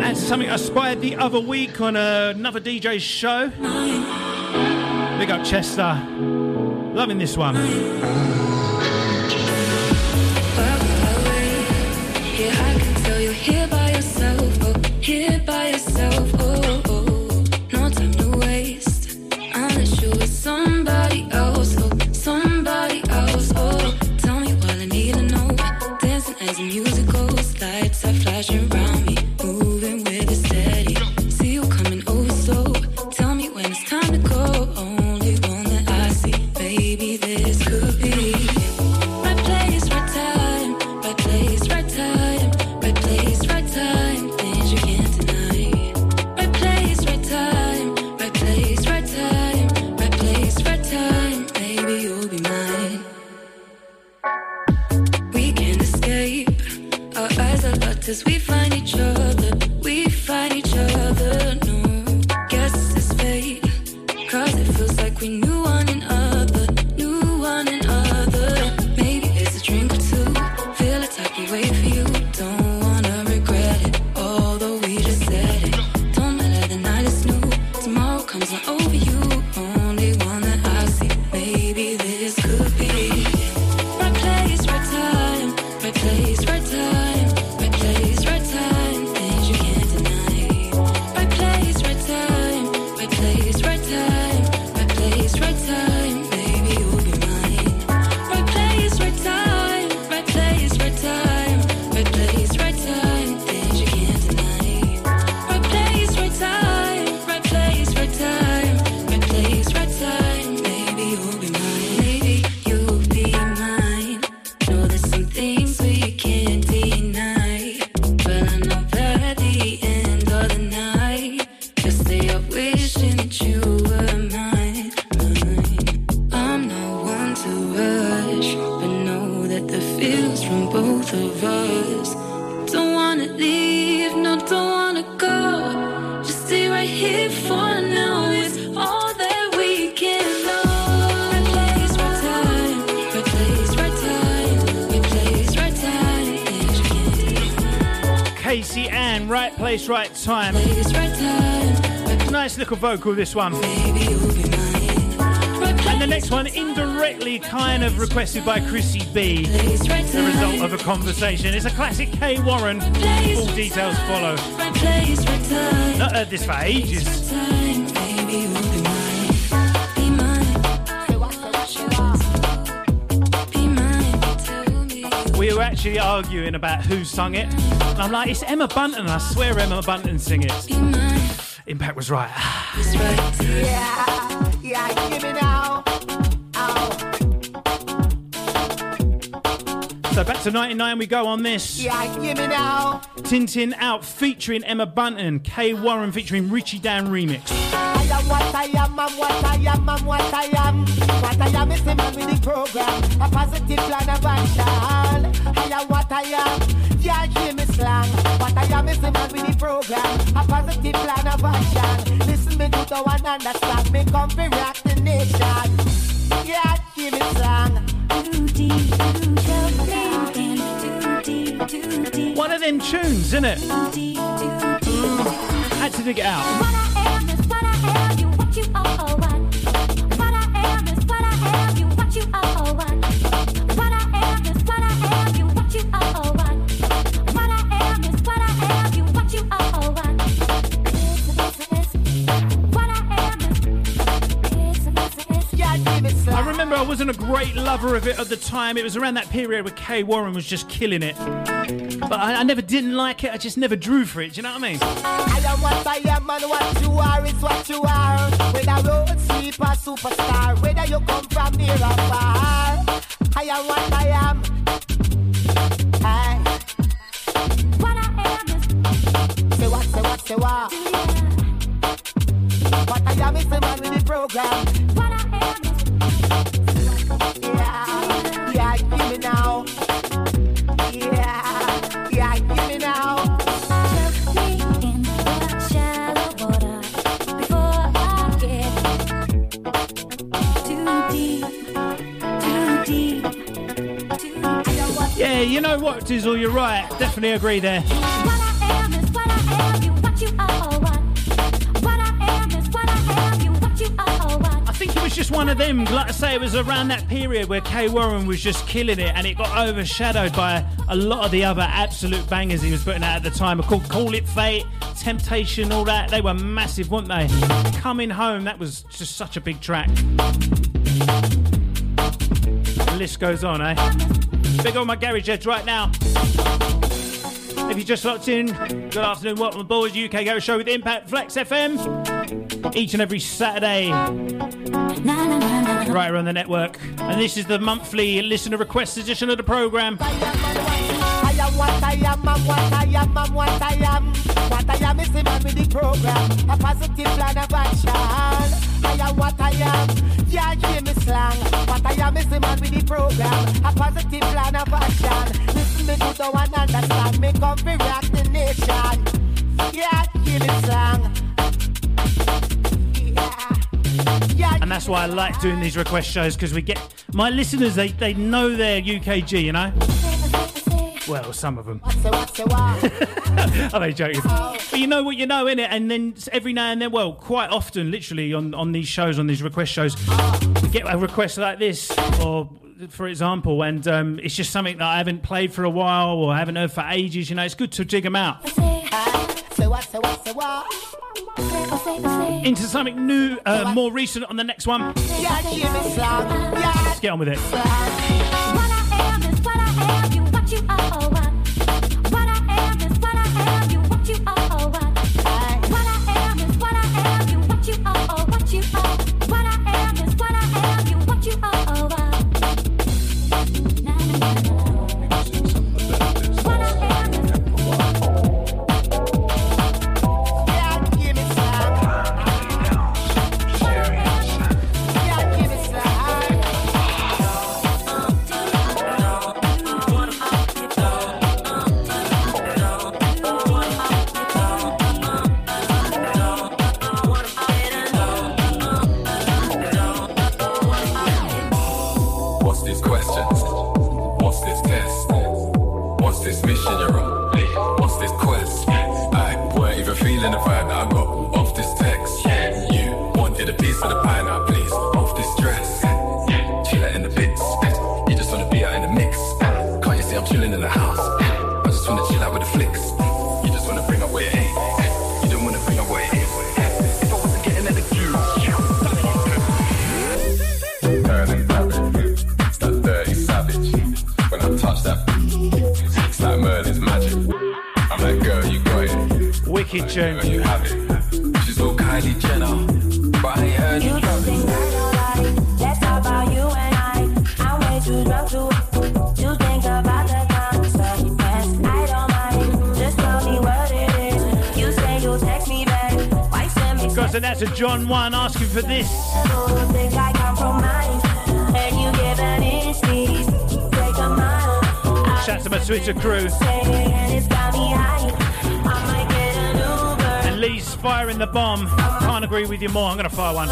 And something I spied the other week on another DJ's show. Big up Chester. Loving this one. Vocal, this one. And the next one, indirectly kind of requested by Chrissy B. The result of a conversation. It's a classic K Warren. All details follow. Not heard this for ages. We were actually arguing about who sung it. I'm like, it's Emma Bunton. I swear Emma Bunton sing it. Impact was right. So back to 99 we go on this. Yeah, give me now. Tin Tin Out featuring Emma Bunton, K Warren featuring Richie Dan remix. I am what I am, I'm what I am, I'm what I am. What I am is the man with the program, a positive plan of action. I am what I am, yeah, hear me slang. What I am is the man with the program, Listen me one understand me, come for rock the nation. Yeah, hear me slang. One of them tunes, isn't it? Mm, had to dig it out. Wasn't a great lover of it at the time. It was around that period where K Warren was just killing it. But I, I never didn't like it. I just never drew for it. Do you know what I mean? I am what I am and what you are is what you are. Whether road sleeper, superstar, whether you come from near or far. I am what I am. Hey. Say what, say what, say what. What I am is the man with the program. Yeah, yeah, give me now. Yeah, yeah, give me now. Yeah, you know what, Dizzle, you're right. Definitely agree there. Just one of them. Like I say, it was around that period where K Warren was just killing it, and it got overshadowed by a lot of the other absolute bangers he was putting out at the time. Called Call It Fate, Temptation, all that. They were massive, weren't they? Coming Home, that was just such a big track. The list goes on, eh? Big on my garage heads right now. If you just locked in, good afternoon, welcome aboard UK Garage Show with Impact Flex FM. Each and every Saturday, right around the network. And this is the monthly listener request edition of the programme. I am what I am, I'm what I am, I'm what I am. What I am is the man with the program, a positive plan of action. I am what I am, yeah, hear me slang. What I am is the man with the program, a positive plan of action. Listen me to the one understand me, come rock the nation. Yeah, hear me slang. And that's why I like doing these request shows because we get my listeners, they, they know their UKG, you know? Well, some of them. I'm only joking. But you know what you know, innit? And then every now and then, well, quite often, literally on, on these shows, on these request shows, we get a request like this, or for example, and um, it's just something that I haven't played for a while or I haven't heard for ages. You know, it's good to jig them out into something new, uh, more recent on the next one. Yeah, hear me slang. Yeah. Let's get on with it. It. You have it. She's all Kylie Jenner, but I ain't heard you drop it. Let's talk about you and I. I'm way too drunk to to think about the consequence. I don't mind. Just tell me what it is. You say you'll text me back. Why send me Guys, and that's a John 1 asking for this. something? Think I compromise. And you give an inch, take a mile. Shout to my Twitter crew. Lee's firing the bomb. Can't agree with you more. I'm going to fire one.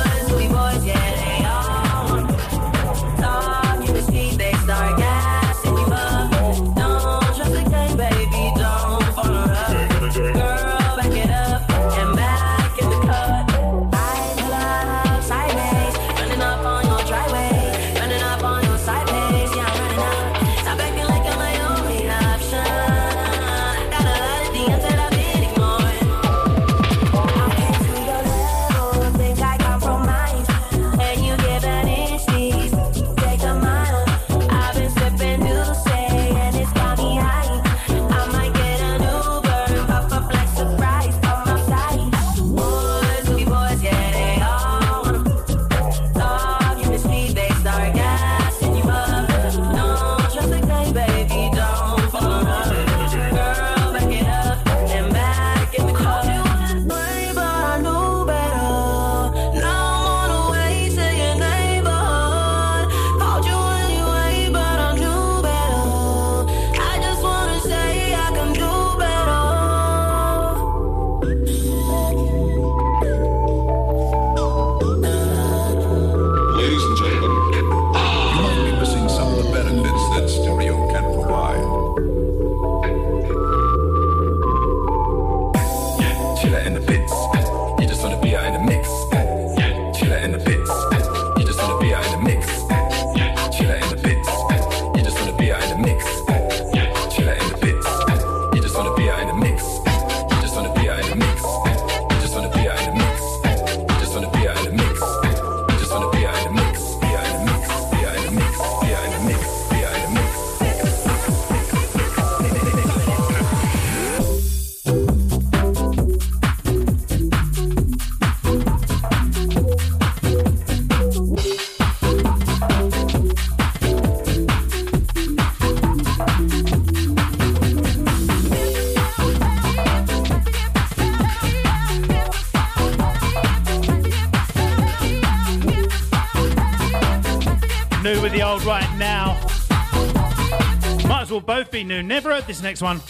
This next one.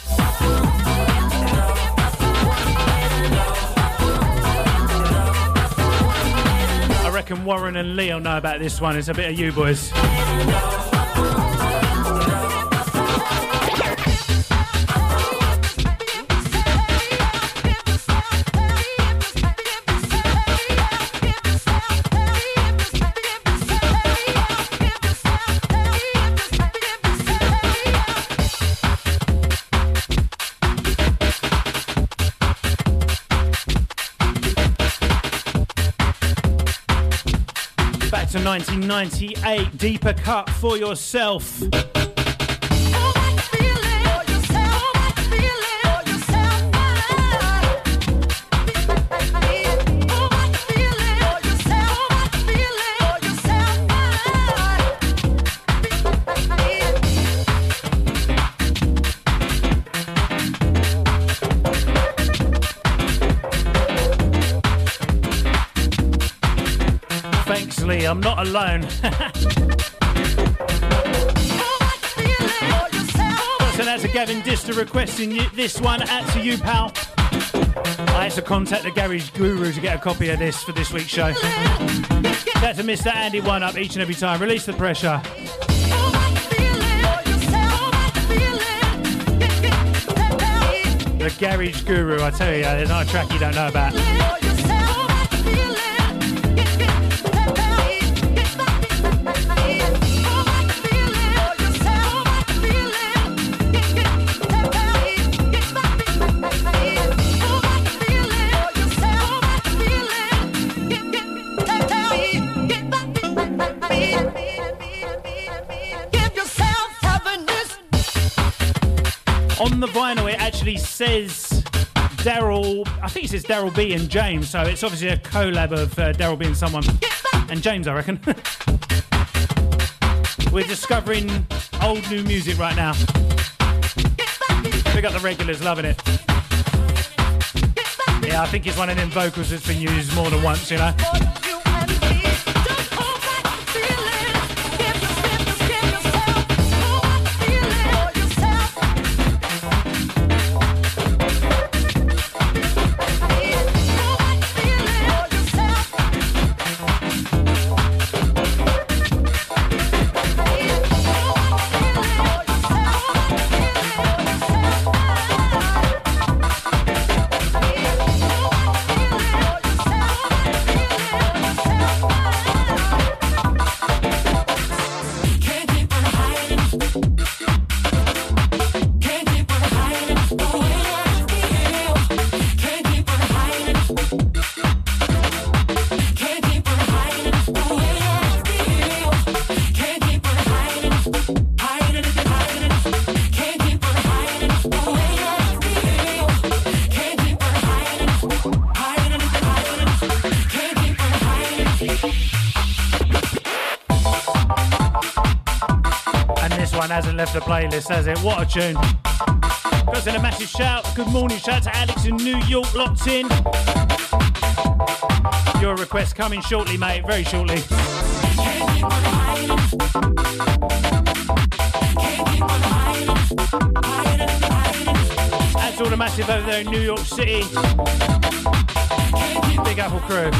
I reckon Warren and Leo know about this one. It's a bit of you boys. 1998, deeper cut for yourself. Lee. I'm not alone. so that's a Gavin Dister requesting you, this one out to you, pal. I had to contact the Garage Guru to get a copy of this for this week's show. That's to Mr. Andy One Up each and every time. Release the pressure. The Garage Guru, I tell you, there's not a track you don't know about. Says Daryl. I think it says Daryl B and James, so it's obviously a collab of uh, Daryl B and someone. And James, I reckon. We're discovering old new music right now. We got the regulars loving it. Yeah, I think it's one of them vocals that's been used more than once, you know. The playlist, has it? What a tune. Goes in a massive shout. Good morning, shout to Alex in New York, locked in. Your request coming shortly, mate, very shortly. That's all the massive over there in New York City. Big Apple crew.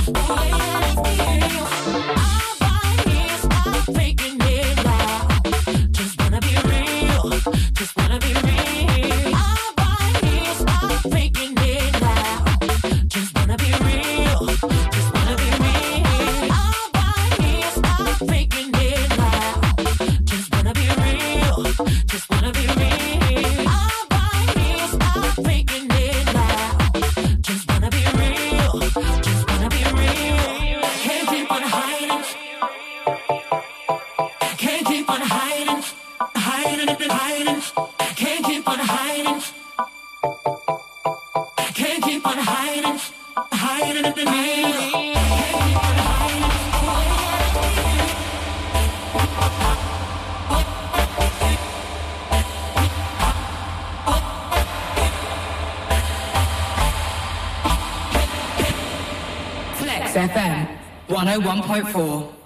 Flex FM 101.4.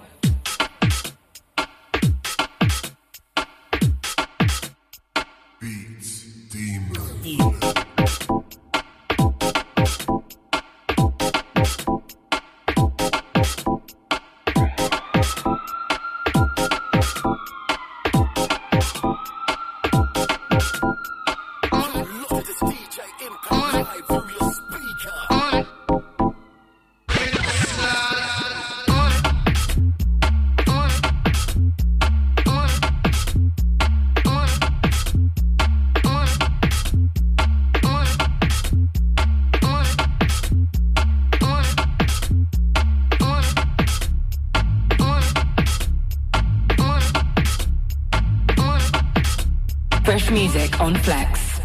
on Flex.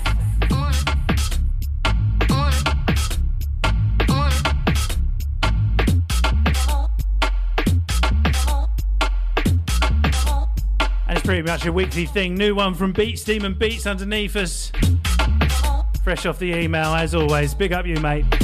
And it's pretty much a weekly thing. New one from Beats Demon Beats underneath us. Fresh off the email, as always. Big up you, mate.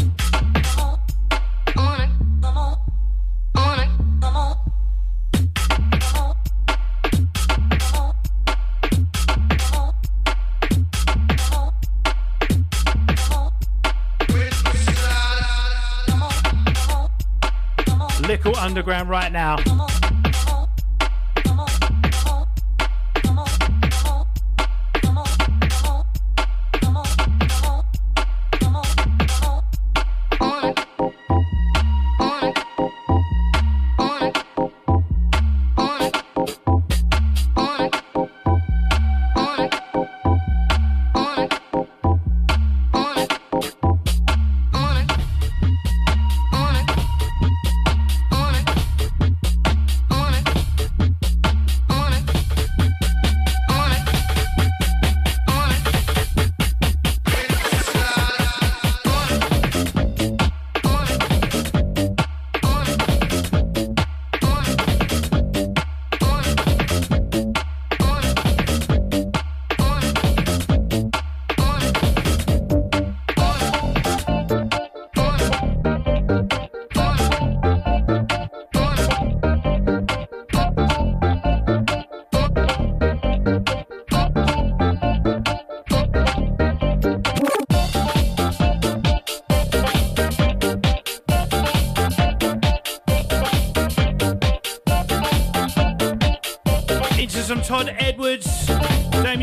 Right now.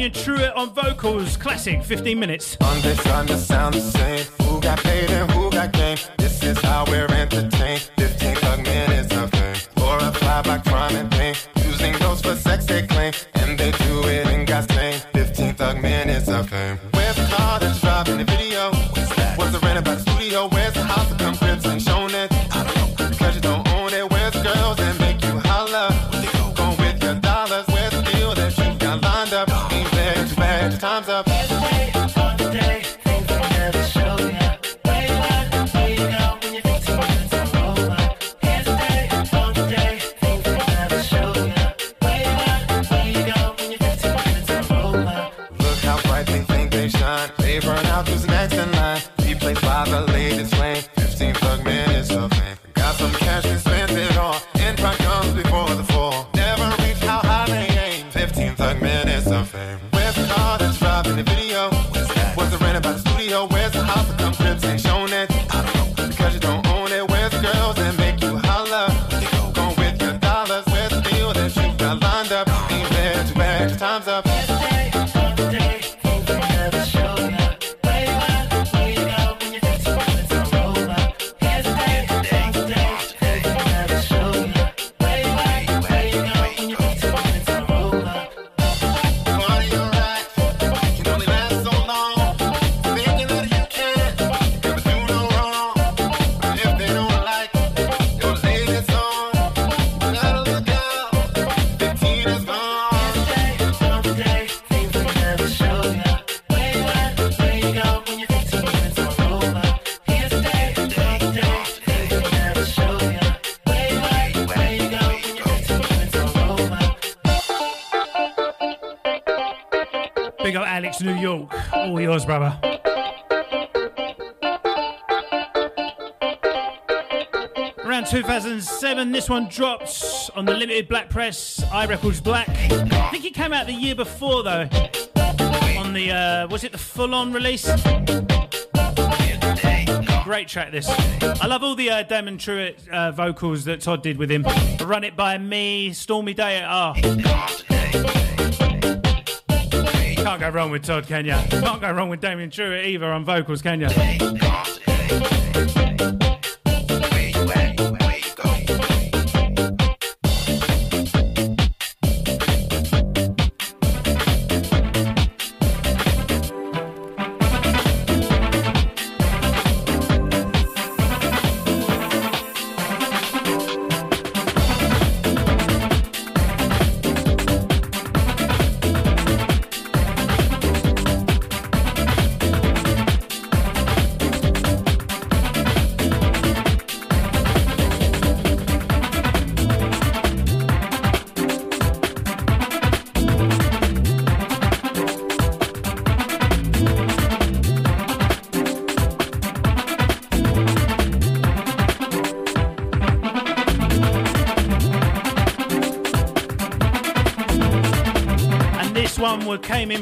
Damien Trueitt on vocals, classic, 15 minutes. Sound the same. Who got paid and who got game? This is how we're entertained. I don't know. Because you don't own it. The girls that make you holler? With your dollars. The deal that you got lined up? Time's up. This one drops on the limited black press, I Records Black. I think it came out the year before, though. On the, uh, was it the full on release? Great track, this. I love all the uh, Damon Trueitt uh, vocals that Todd did with him. Run It By Me, Stormy Day at R. Can't go wrong with Todd, can ya? Can't go wrong with Damien Trueitt either on vocals, can ya?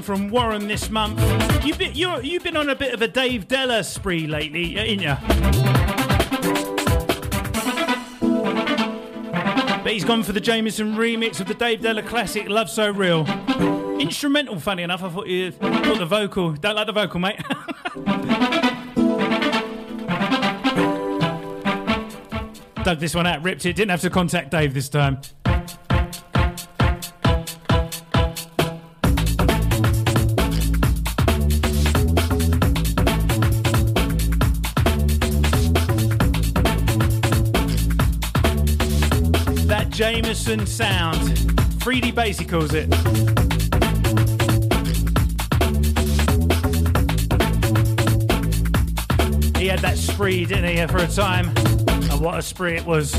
From Warren this month. You've been, you're, you've been on a bit of a Dave Della spree lately, uh, ain't ya? But he's gone for the Jameson remix of the Dave Della classic Love So Real. Instrumental, funny enough. I thought you thought the vocal. Don't like the vocal, mate. Dug this one out, ripped it. Didn't have to contact Dave this time. Jameson sound. 3D bass, he calls it. He had that spree, didn't he, for a time? And what a spree it was.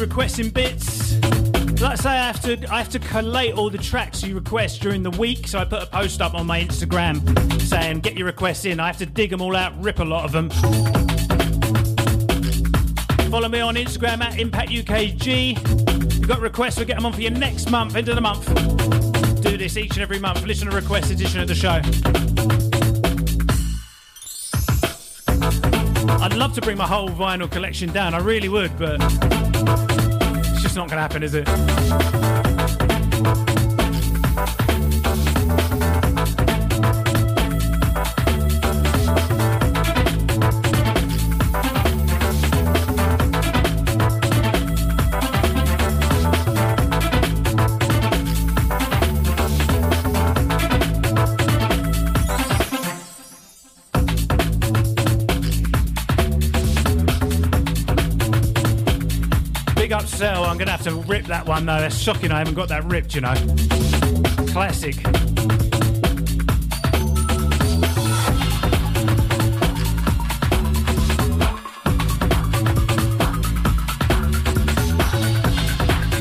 Requesting bits. Like I say, I have to I have to collate all the tracks you request during the week. So I put a post up on my Instagram saying get your requests in. I have to dig them all out, rip a lot of them. Follow me on Instagram at ImpactUKG. You've got requests, we'll get them on for you next month, end of the month. Do this each and every month. Listener request edition of the show. I'd love to bring my whole vinyl collection down. I really would, but not going to happen, is it? Have to rip that one though. That's shocking I haven't got that ripped, you know. Classic.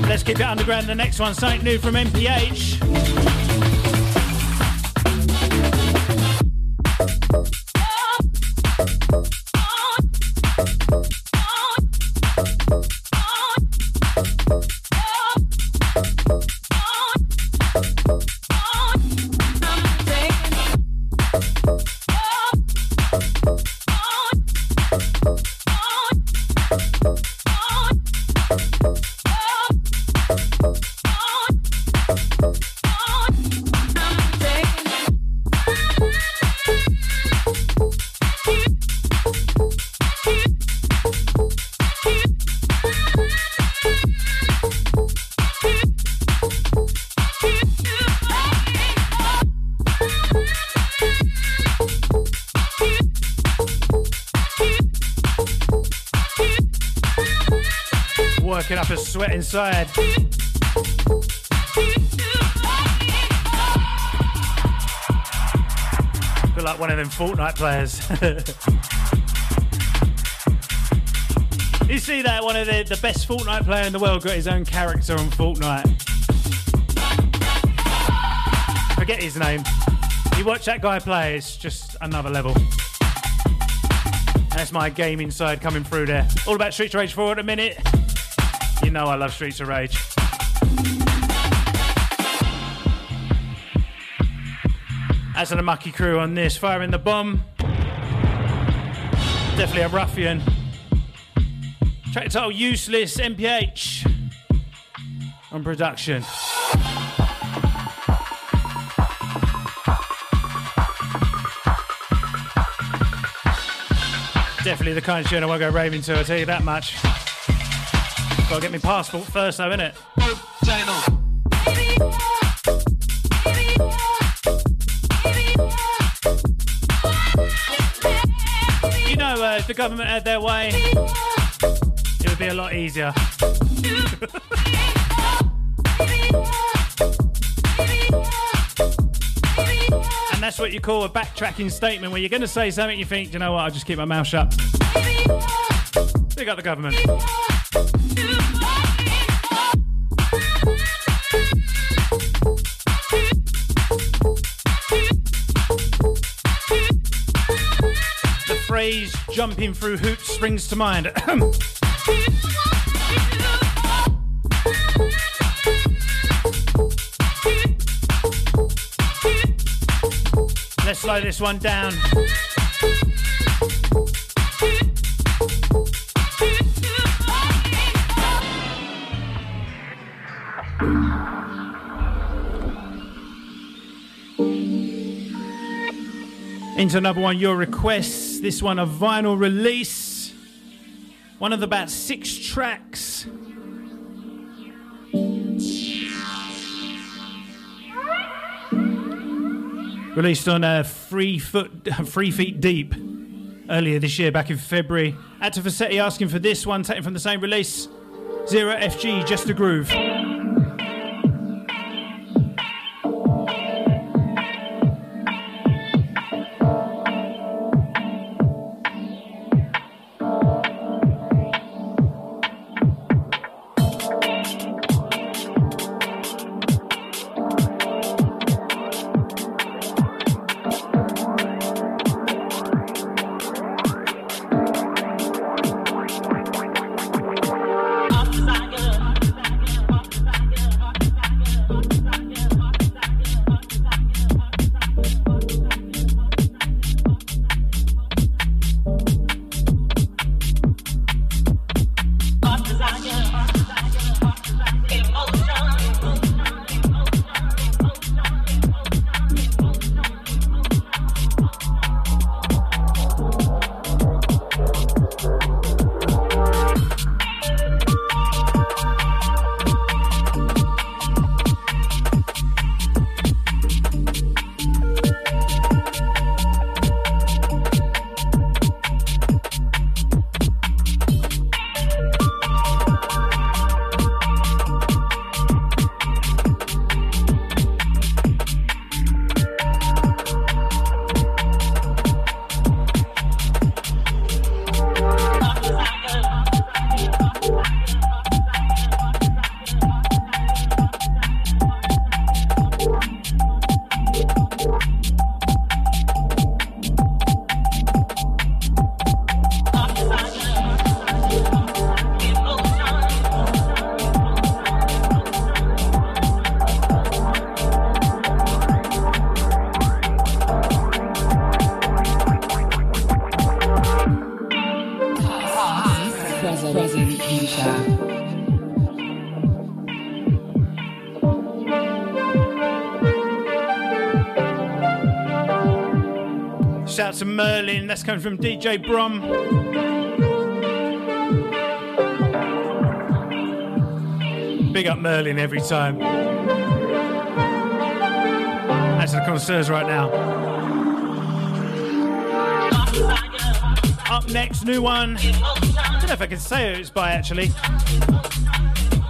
Let's keep it underground. The next one, something new from MPH. Inside. Feel like one of them Fortnite players. you see that one of the, the best Fortnite player in the world got his own character on Fortnite. Forget his name. You watch that guy play, it's just another level. That's my game inside coming through there. All about Street Rage 4 at a minute. You know I love Streets of Rage. As an Amaki crew on this, firing the bomb. Definitely a ruffian. Track title Useless MPH on production. Definitely the kind of tune I won't go raving to, I'll tell you that much. Gotta get my passport first, though, innit? You know, uh, if the government had their way, it would be a lot easier. and that's what you call a backtracking statement where you're going to say something you think, you know what, I'll just keep my mouth shut. Big up the government. Phrase jumping through hoops springs to mind. Let's slow this one down. Into another one, your requests. This one, a vinyl release. One of about six tracks. Released on uh, Three Foot, Three Feet Deep earlier this year, back in February. Actor Facetti asking for this one, taken from the same release. Zero FG, just a groove. Coming from DJ Brom. Big up Merlin every time. That's the concerts right now. Up next, new one. I don't know if I can say who it's by actually.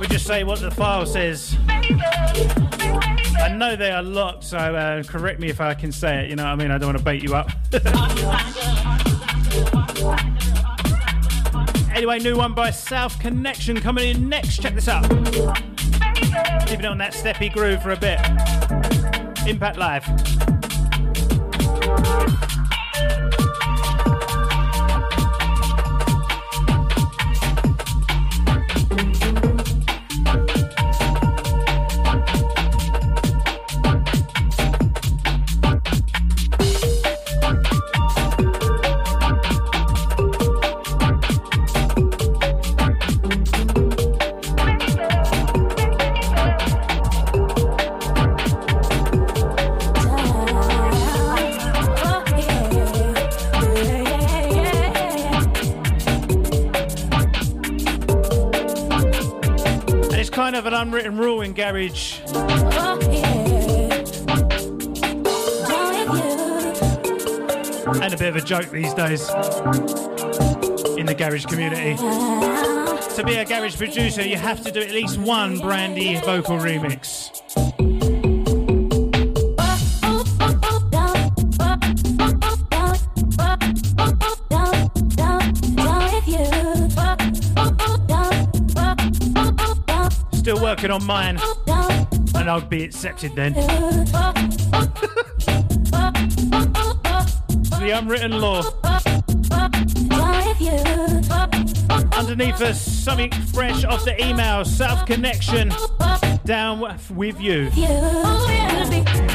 We just say what the file says. I know they are locked, so uh, correct me if I can say it. You know what I mean? I don't want to bait you up. anyway, new one by South Connection coming in next. Check this out. Keeping it on that steppy groove for a bit. Impact Live. Kind of an unwritten rule in garage. And a bit of a joke these days in the garage community. To be a garage producer, you have to do at least one Brandy vocal remix. it on mine, and I'll be accepted then. the unwritten law. Underneath us, something fresh off the email, South Connection, down with you. Oh,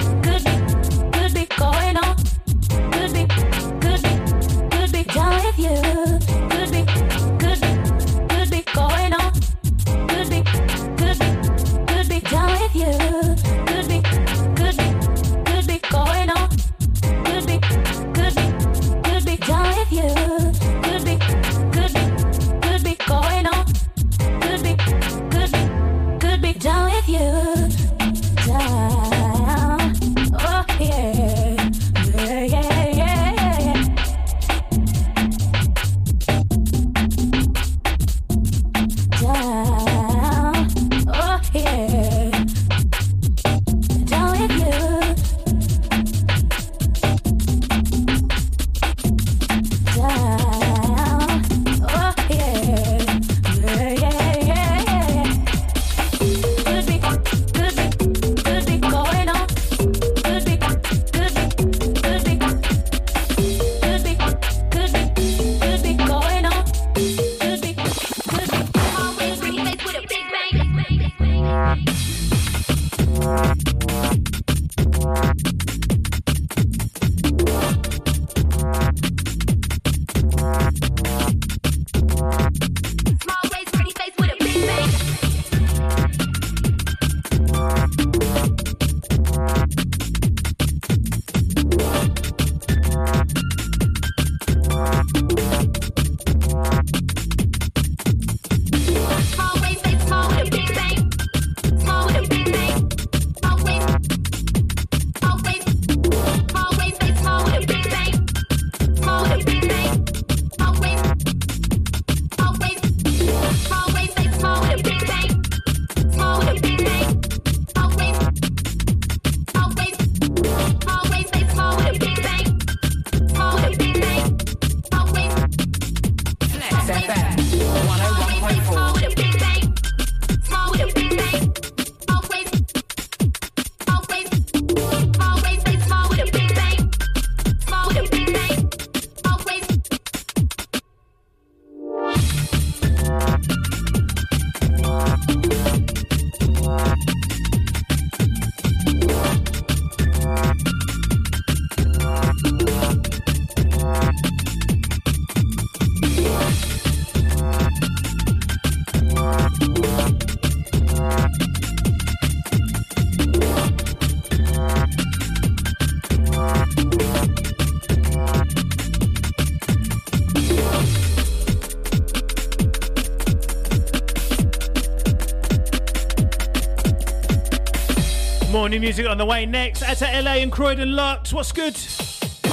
music on the way next. At LA and Croydon Lux. What's good?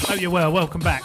Hope you're well. Welcome back.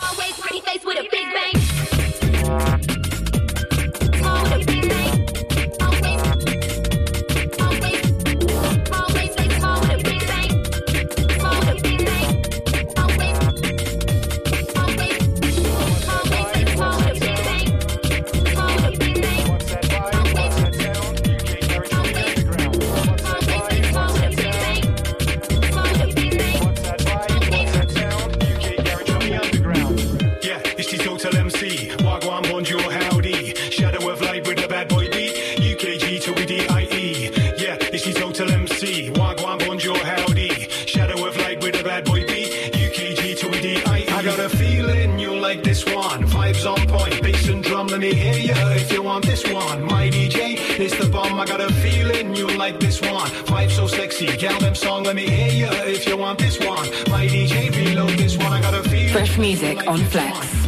music on Flex.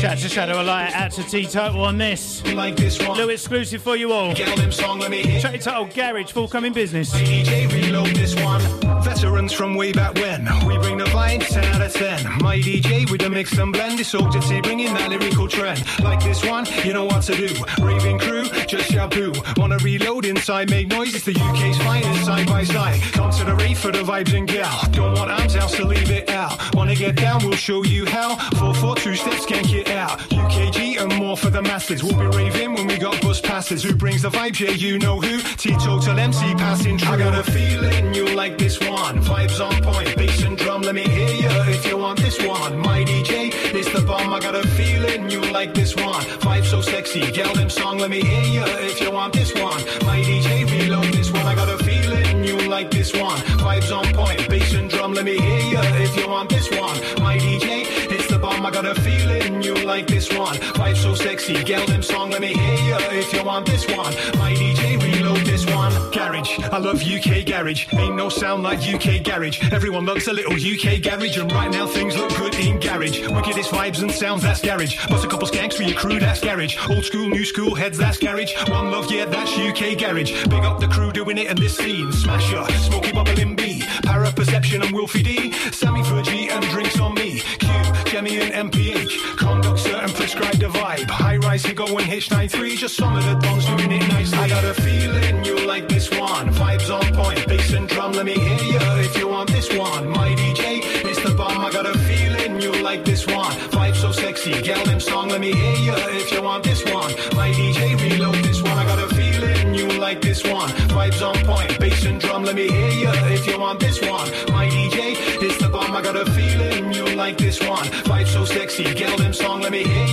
Shout to Shadow Alliance, out to T Total on this. Little exclusive for you all. Song, Shout to Garage, forthcoming business. DJ this one. Veterans from way back when. We bring the vibe, 10 out of 10. My DJ with a mix and blend. It's all to see, bringing that lyrical trend. Like this one, you know what to do. Raving crew just shampoo. Wanna reload inside, make noise, it's the UK's finest side by side. Come to the rave for the vibes and gal. Don't want arms out, so leave it out. Wanna get down, we'll show you how. 442 steps, can't get out. UKG and more for the masses. We'll be raving when we got bus passes. Who brings the vibes? Yeah, you know who. Teetotal MC passing through. I got a feeling you'll like this one. Vibes on point, bass drum. Let me hear ya if you want this one. My DJ, it's the bomb. I got a feeling you'll like this one. Vibe so sexy, gal them song. Let me hear ya if you want this one. My DJ, reload this one. I got a feeling you'll like this one. Vibes on point, bass and drum. Let me hear ya if you want this one. My DJ, it's the bomb. I got a feeling you'll like this one. Vibe so sexy, gal them song. Let me hear ya if you want this one. My DJ, reload Garage, I love UK garage. Ain't no sound like UK garage. Everyone loves a little UK garage, and right now things look good in garage. Wickedest vibes and sounds, that's garage. Bust a couple skanks for your crew, that's garage. Old school, new school heads, that's garage. One love, yeah, that's UK garage. Big up the crew doing it in this scene. Smasher, Smoky Bubbling B, Para Perception and Wilfie D. Sammy Fergie and drinks on me. Q, Jemmy and MPH. Conduct certain prescribed a vibe. High rise, he go and hitch 93. Just some of the dons doing it nicely. I got a feeling like this one. Vibes on point, bass and drum. Let me hear ya if you want this one. My DJ, it's the bomb. I got a feeling you'll like this one. Vibe so sexy, gal them song. Let me hear ya if you want this one. My DJ, reload this one. I got a feeling you'll like this one. Vibes on point, bass and drum. Let me hear ya if you want this one. My DJ, it's the bomb. I got a feeling you'll like this one. Vibe so sexy, gal them song. Let me hear ya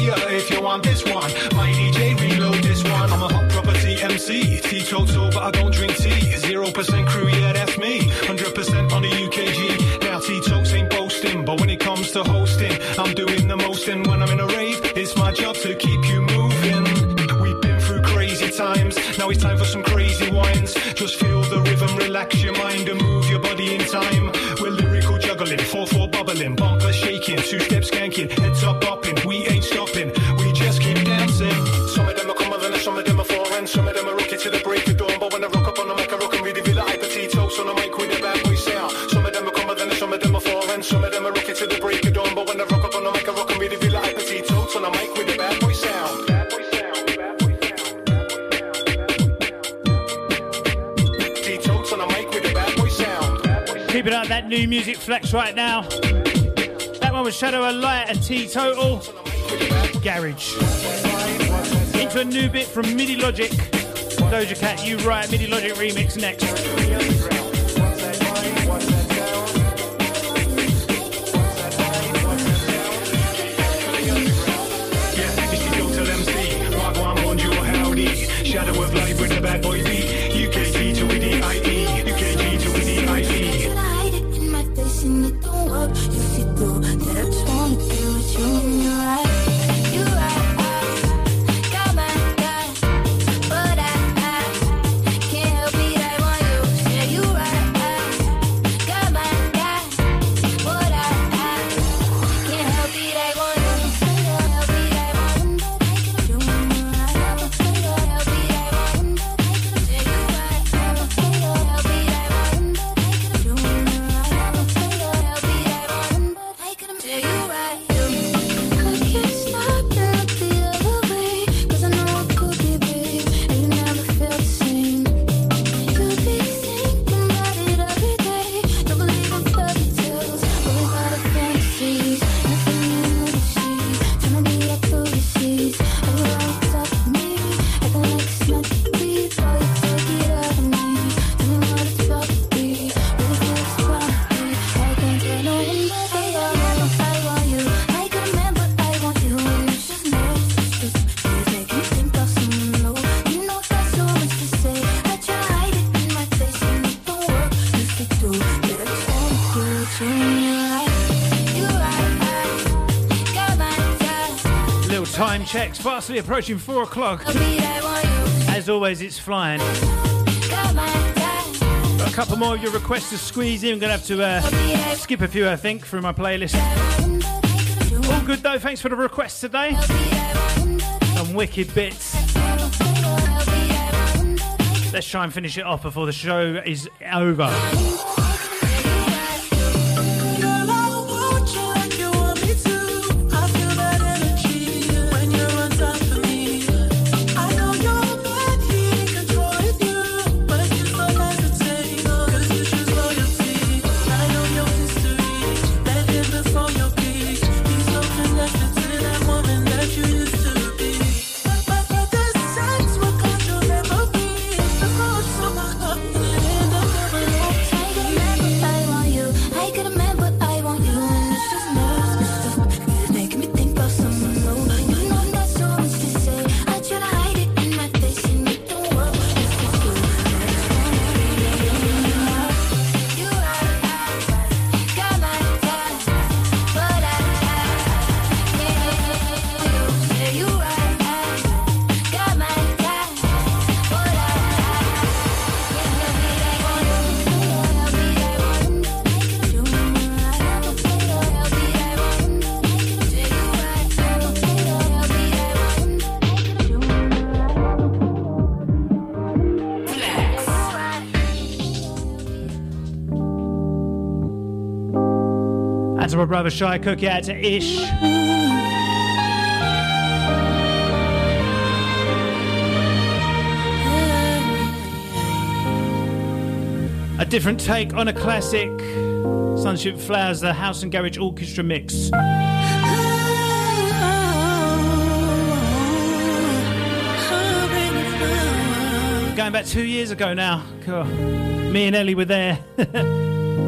And when I'm in a rave, it's my job to keep you moving. We've been through crazy times. Now it's time for some crazy wines. Just feel the rhythm, relax your mind and move your body in time. We're lyrical juggling, 4-4 bubbling, bumper shaking, two steps skanking, heads up bopping. We ain't stopping, new music flex right now. That one was Shadow of Light and Teetotal. Garage. Into a new bit from MIDI Logic. Doja Cat, You Right, MIDI Logic remix next. Fastly approaching four o'clock. As always, it's flying. Got a couple more of your requests to squeeze in. I'm going to have to uh, skip a few, I think, through my playlist. All good though. Thanks for the requests today. Some wicked bits. Let's try and finish it off before the show is over. To my brother out to Ish. A different take on a classic. Sunship Flowers, the House and Garage Orchestra mix. Going back two years ago now. Cool. Me and Ellie were there.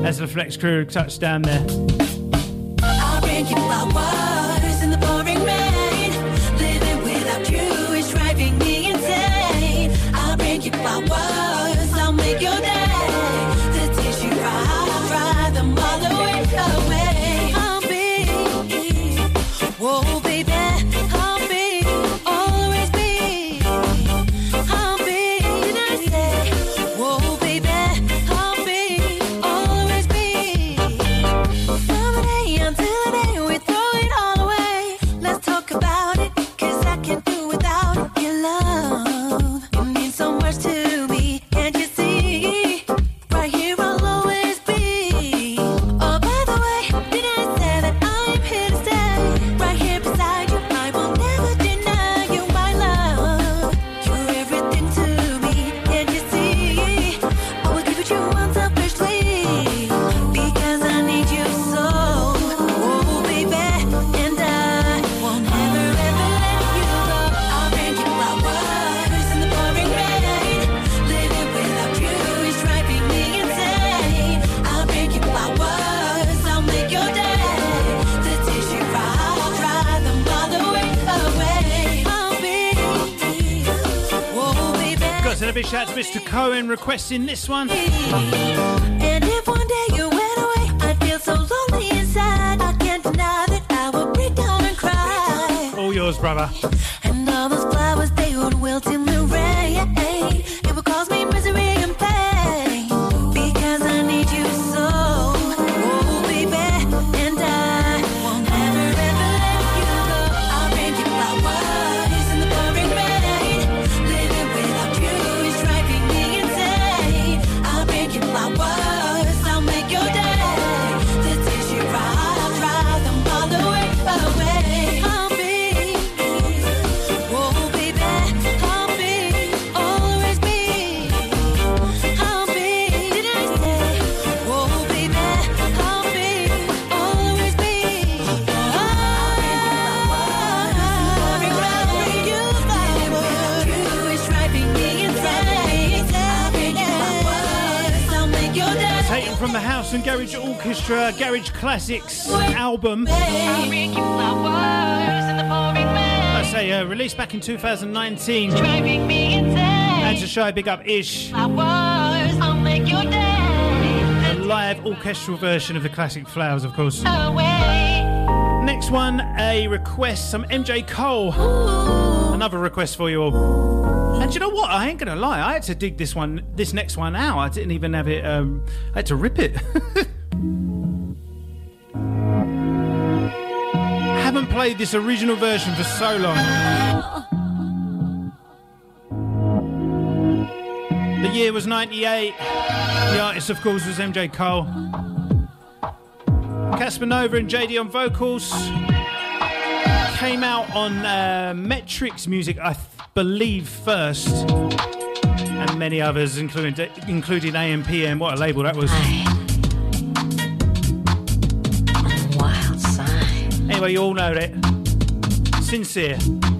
As the Flex crew touched down there. Requesting this one. Classics album. I say, uh, released back in 2019. And to show a big up Ish. A live orchestral version of the classic Flowers, of course. Next one, a request, some MJ Cole. Another request for you all. And you know what? I ain't gonna lie. I had to dig this one, this next one out. I didn't even have it. Um, I had to rip it. played this original version for so long. The year was '98. The artist, of course, was MJ Cole. Casper Nova and JD on vocals. Came out on uh, Metrics Music, I th- believe, first. And many others, including including AMPM. What a label that was. Wild Anyway, you all know it. Sincere.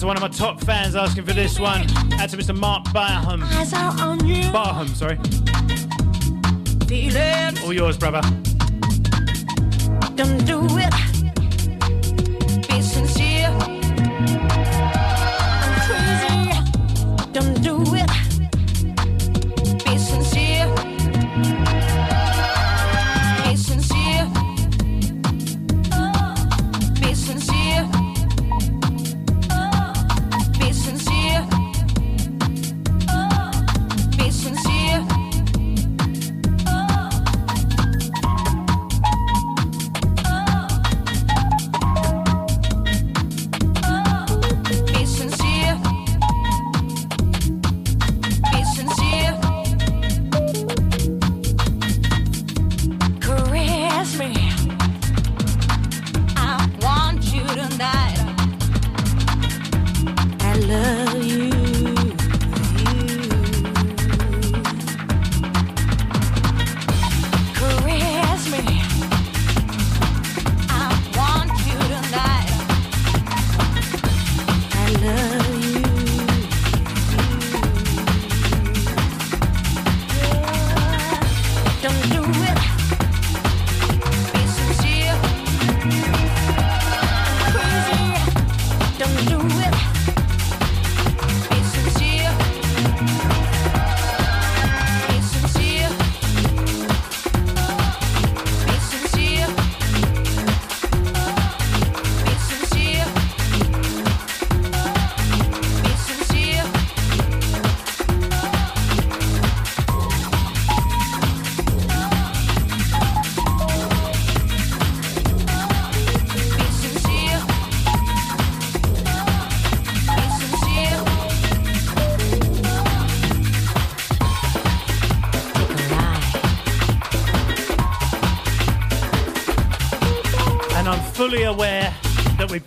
To one of my top fans asking for this one. Out to Mr. Mark Barham. Eyes are on you, Barham, sorry. feeling. All yours, brother. Don't do it.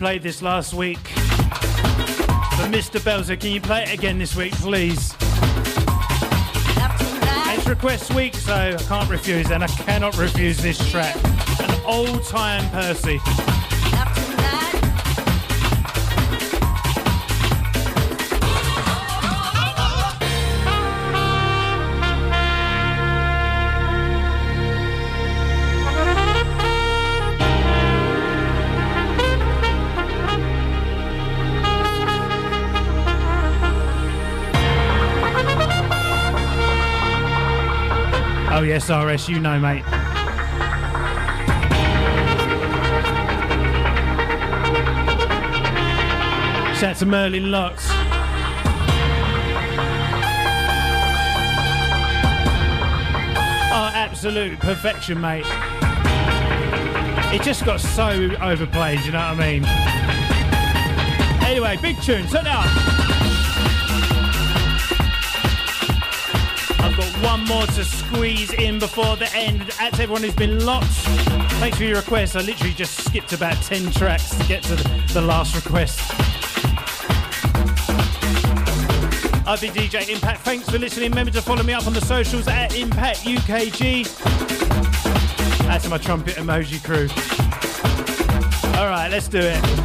Played this last week. But Mr. Belzer, can you play it again this week, please? It's request week, so I can't refuse, and I cannot refuse this track. An old time Percy. Oh yes, RS, you know, mate. Shout out to Merlin Locks. Oh, absolute perfection, mate. It just got so overplayed, you know what I mean? Anyway, big tune, turn it up. One more to squeeze in before the end. To everyone who's been locked. Thanks for your request. I literally just skipped about 10 tracks to get to the, the last request. I've been DJ Impact. Thanks for listening. Remember to follow me up on the socials at Impact UKG. That's my trumpet emoji crew. All right, let's do it.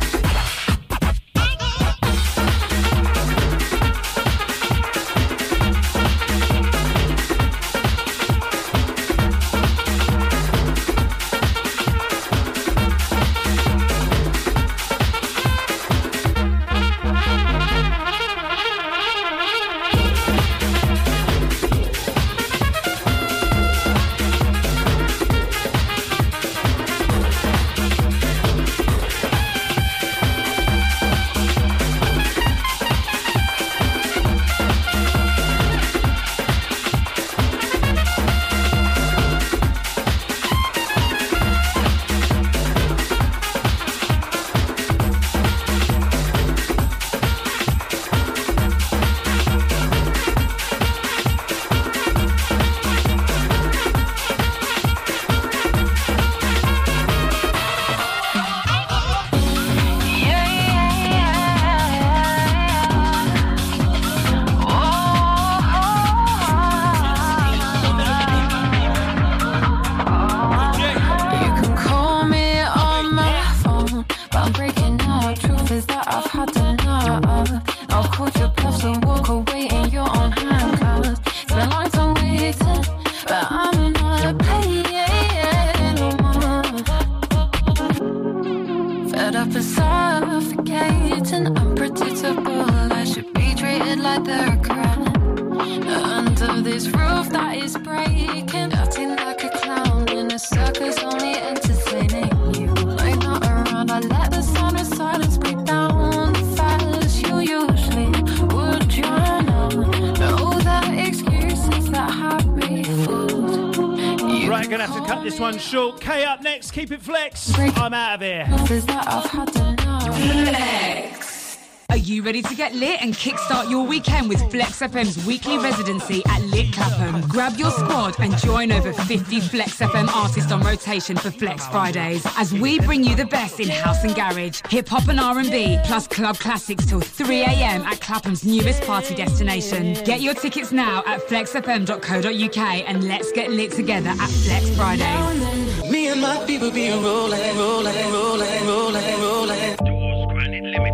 Ready to get lit and kickstart your weekend with Flex FM's weekly residency at Lit Clapham? Grab your squad and join over 50 Flex FM artists on rotation for Flex Fridays as we bring you the best in house and garage, hip hop and R&B, plus club classics till 3 a.m. at Clapham's newest party destination. Get your tickets now at flexfm.co.uk and let's get lit together at Flex Fridays. Me and my people be rolling, rolling, rolling, rolling,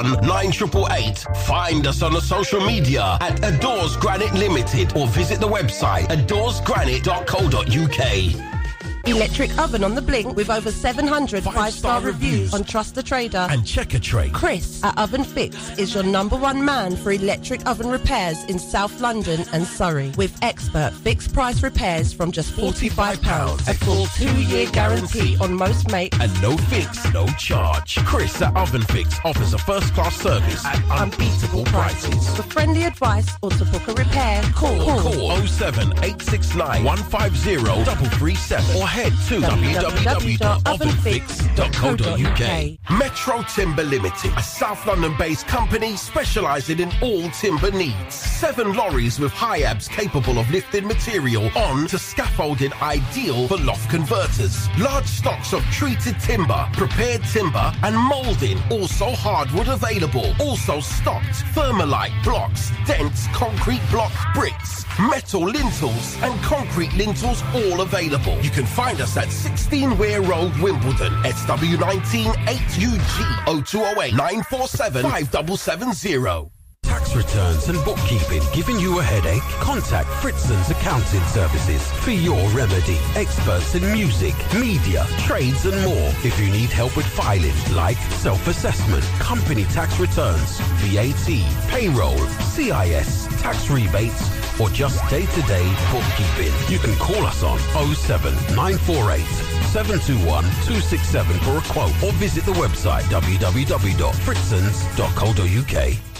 9888. Find us on the social media at Adores Granite Limited or visit the website adoresgranite.co.uk. Electric oven on the blink with over 700 five-star reviews on Trust the Trader and Checkatrade. Chris at Oven Fix is your number one man for electric oven repairs in South London and Surrey with expert fixed price repairs from just £45. A full two-year guarantee on most makes And no fix, no charge. Chris at Oven Fix offers a first class service at unbeatable prices. For friendly advice or to book a repair, call, Call 07 869 150 337 or head to www.ovenfix.co.uk. Metro Timber Limited, a South London based company specialising in all timber needs. Seven lorries with Hiabs capable of lifting material on to scaffolding ideal for loft converters. Large stocks of treated timber, prepared timber, and moulding. Also hardwood available. Also stocked thermalite blocks, dense concrete block bricks, metal lintels, and concrete lintels all available. You can find us at 16 Weir Road, Wimbledon, SW19 8UG 0208 947 5770. Tax returns and bookkeeping giving you a headache? Contact Fritzon's Accounting Services for your remedy. Experts in music, media, trades and more. If you need help with filing, like self-assessment, company tax returns, VAT, payroll, CIS, tax rebates, or just day-to-day bookkeeping, you can call us on 07 948 721 267 for a quote or visit the website www.fritzons.co.uk.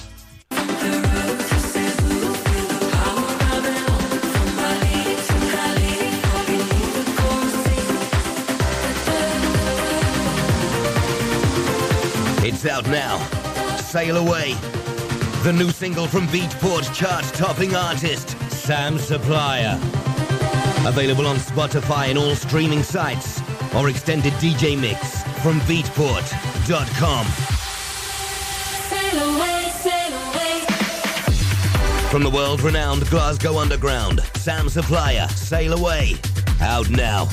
It's out now. Sail Away. The new single from Beatport chart topping artist, Sam Supplier. Available on Spotify and all streaming sites. Or extended DJ mix from Beatport.com. Sail away, sail. From the world renowned Glasgow Underground, Sam Supplier, Sail Away. Out now.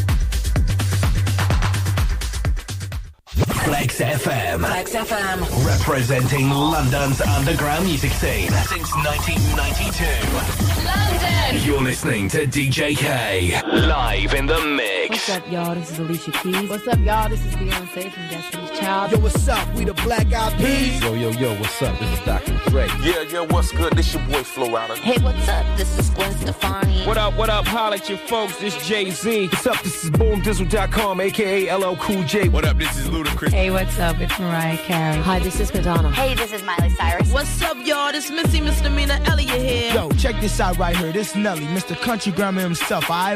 Flex FM. Flex FM. Representing London's underground music scene since 1992. London. You're listening to DJ K. Live in the mix. What's up, y'all? This is Alicia Keys. What's up, y'all? This is Beyonce from Destiny's Child. Yo, what's up? We the Black Eyed Peas. Yo, yo, yo, what's up? This is Dr. Dre. Yeah, yeah, what's good? This your boy Flo Rida. Hey, what's up? This is Gwen Stefani. What up, what up? Holla at your folks. This Jay-Z. What's up? This is BoomDizzle.com, aka LL Cool J. What up? This is Ludacris. Hey, what's up? It's Mariah Carey. Hi, this is Madonna. Hey, this is Miley Cyrus. What's up, y'all? This Missy Misdemeanor Elliott here. Yo, check this out right here. This Nelly, Mr. Country Grammar himself. I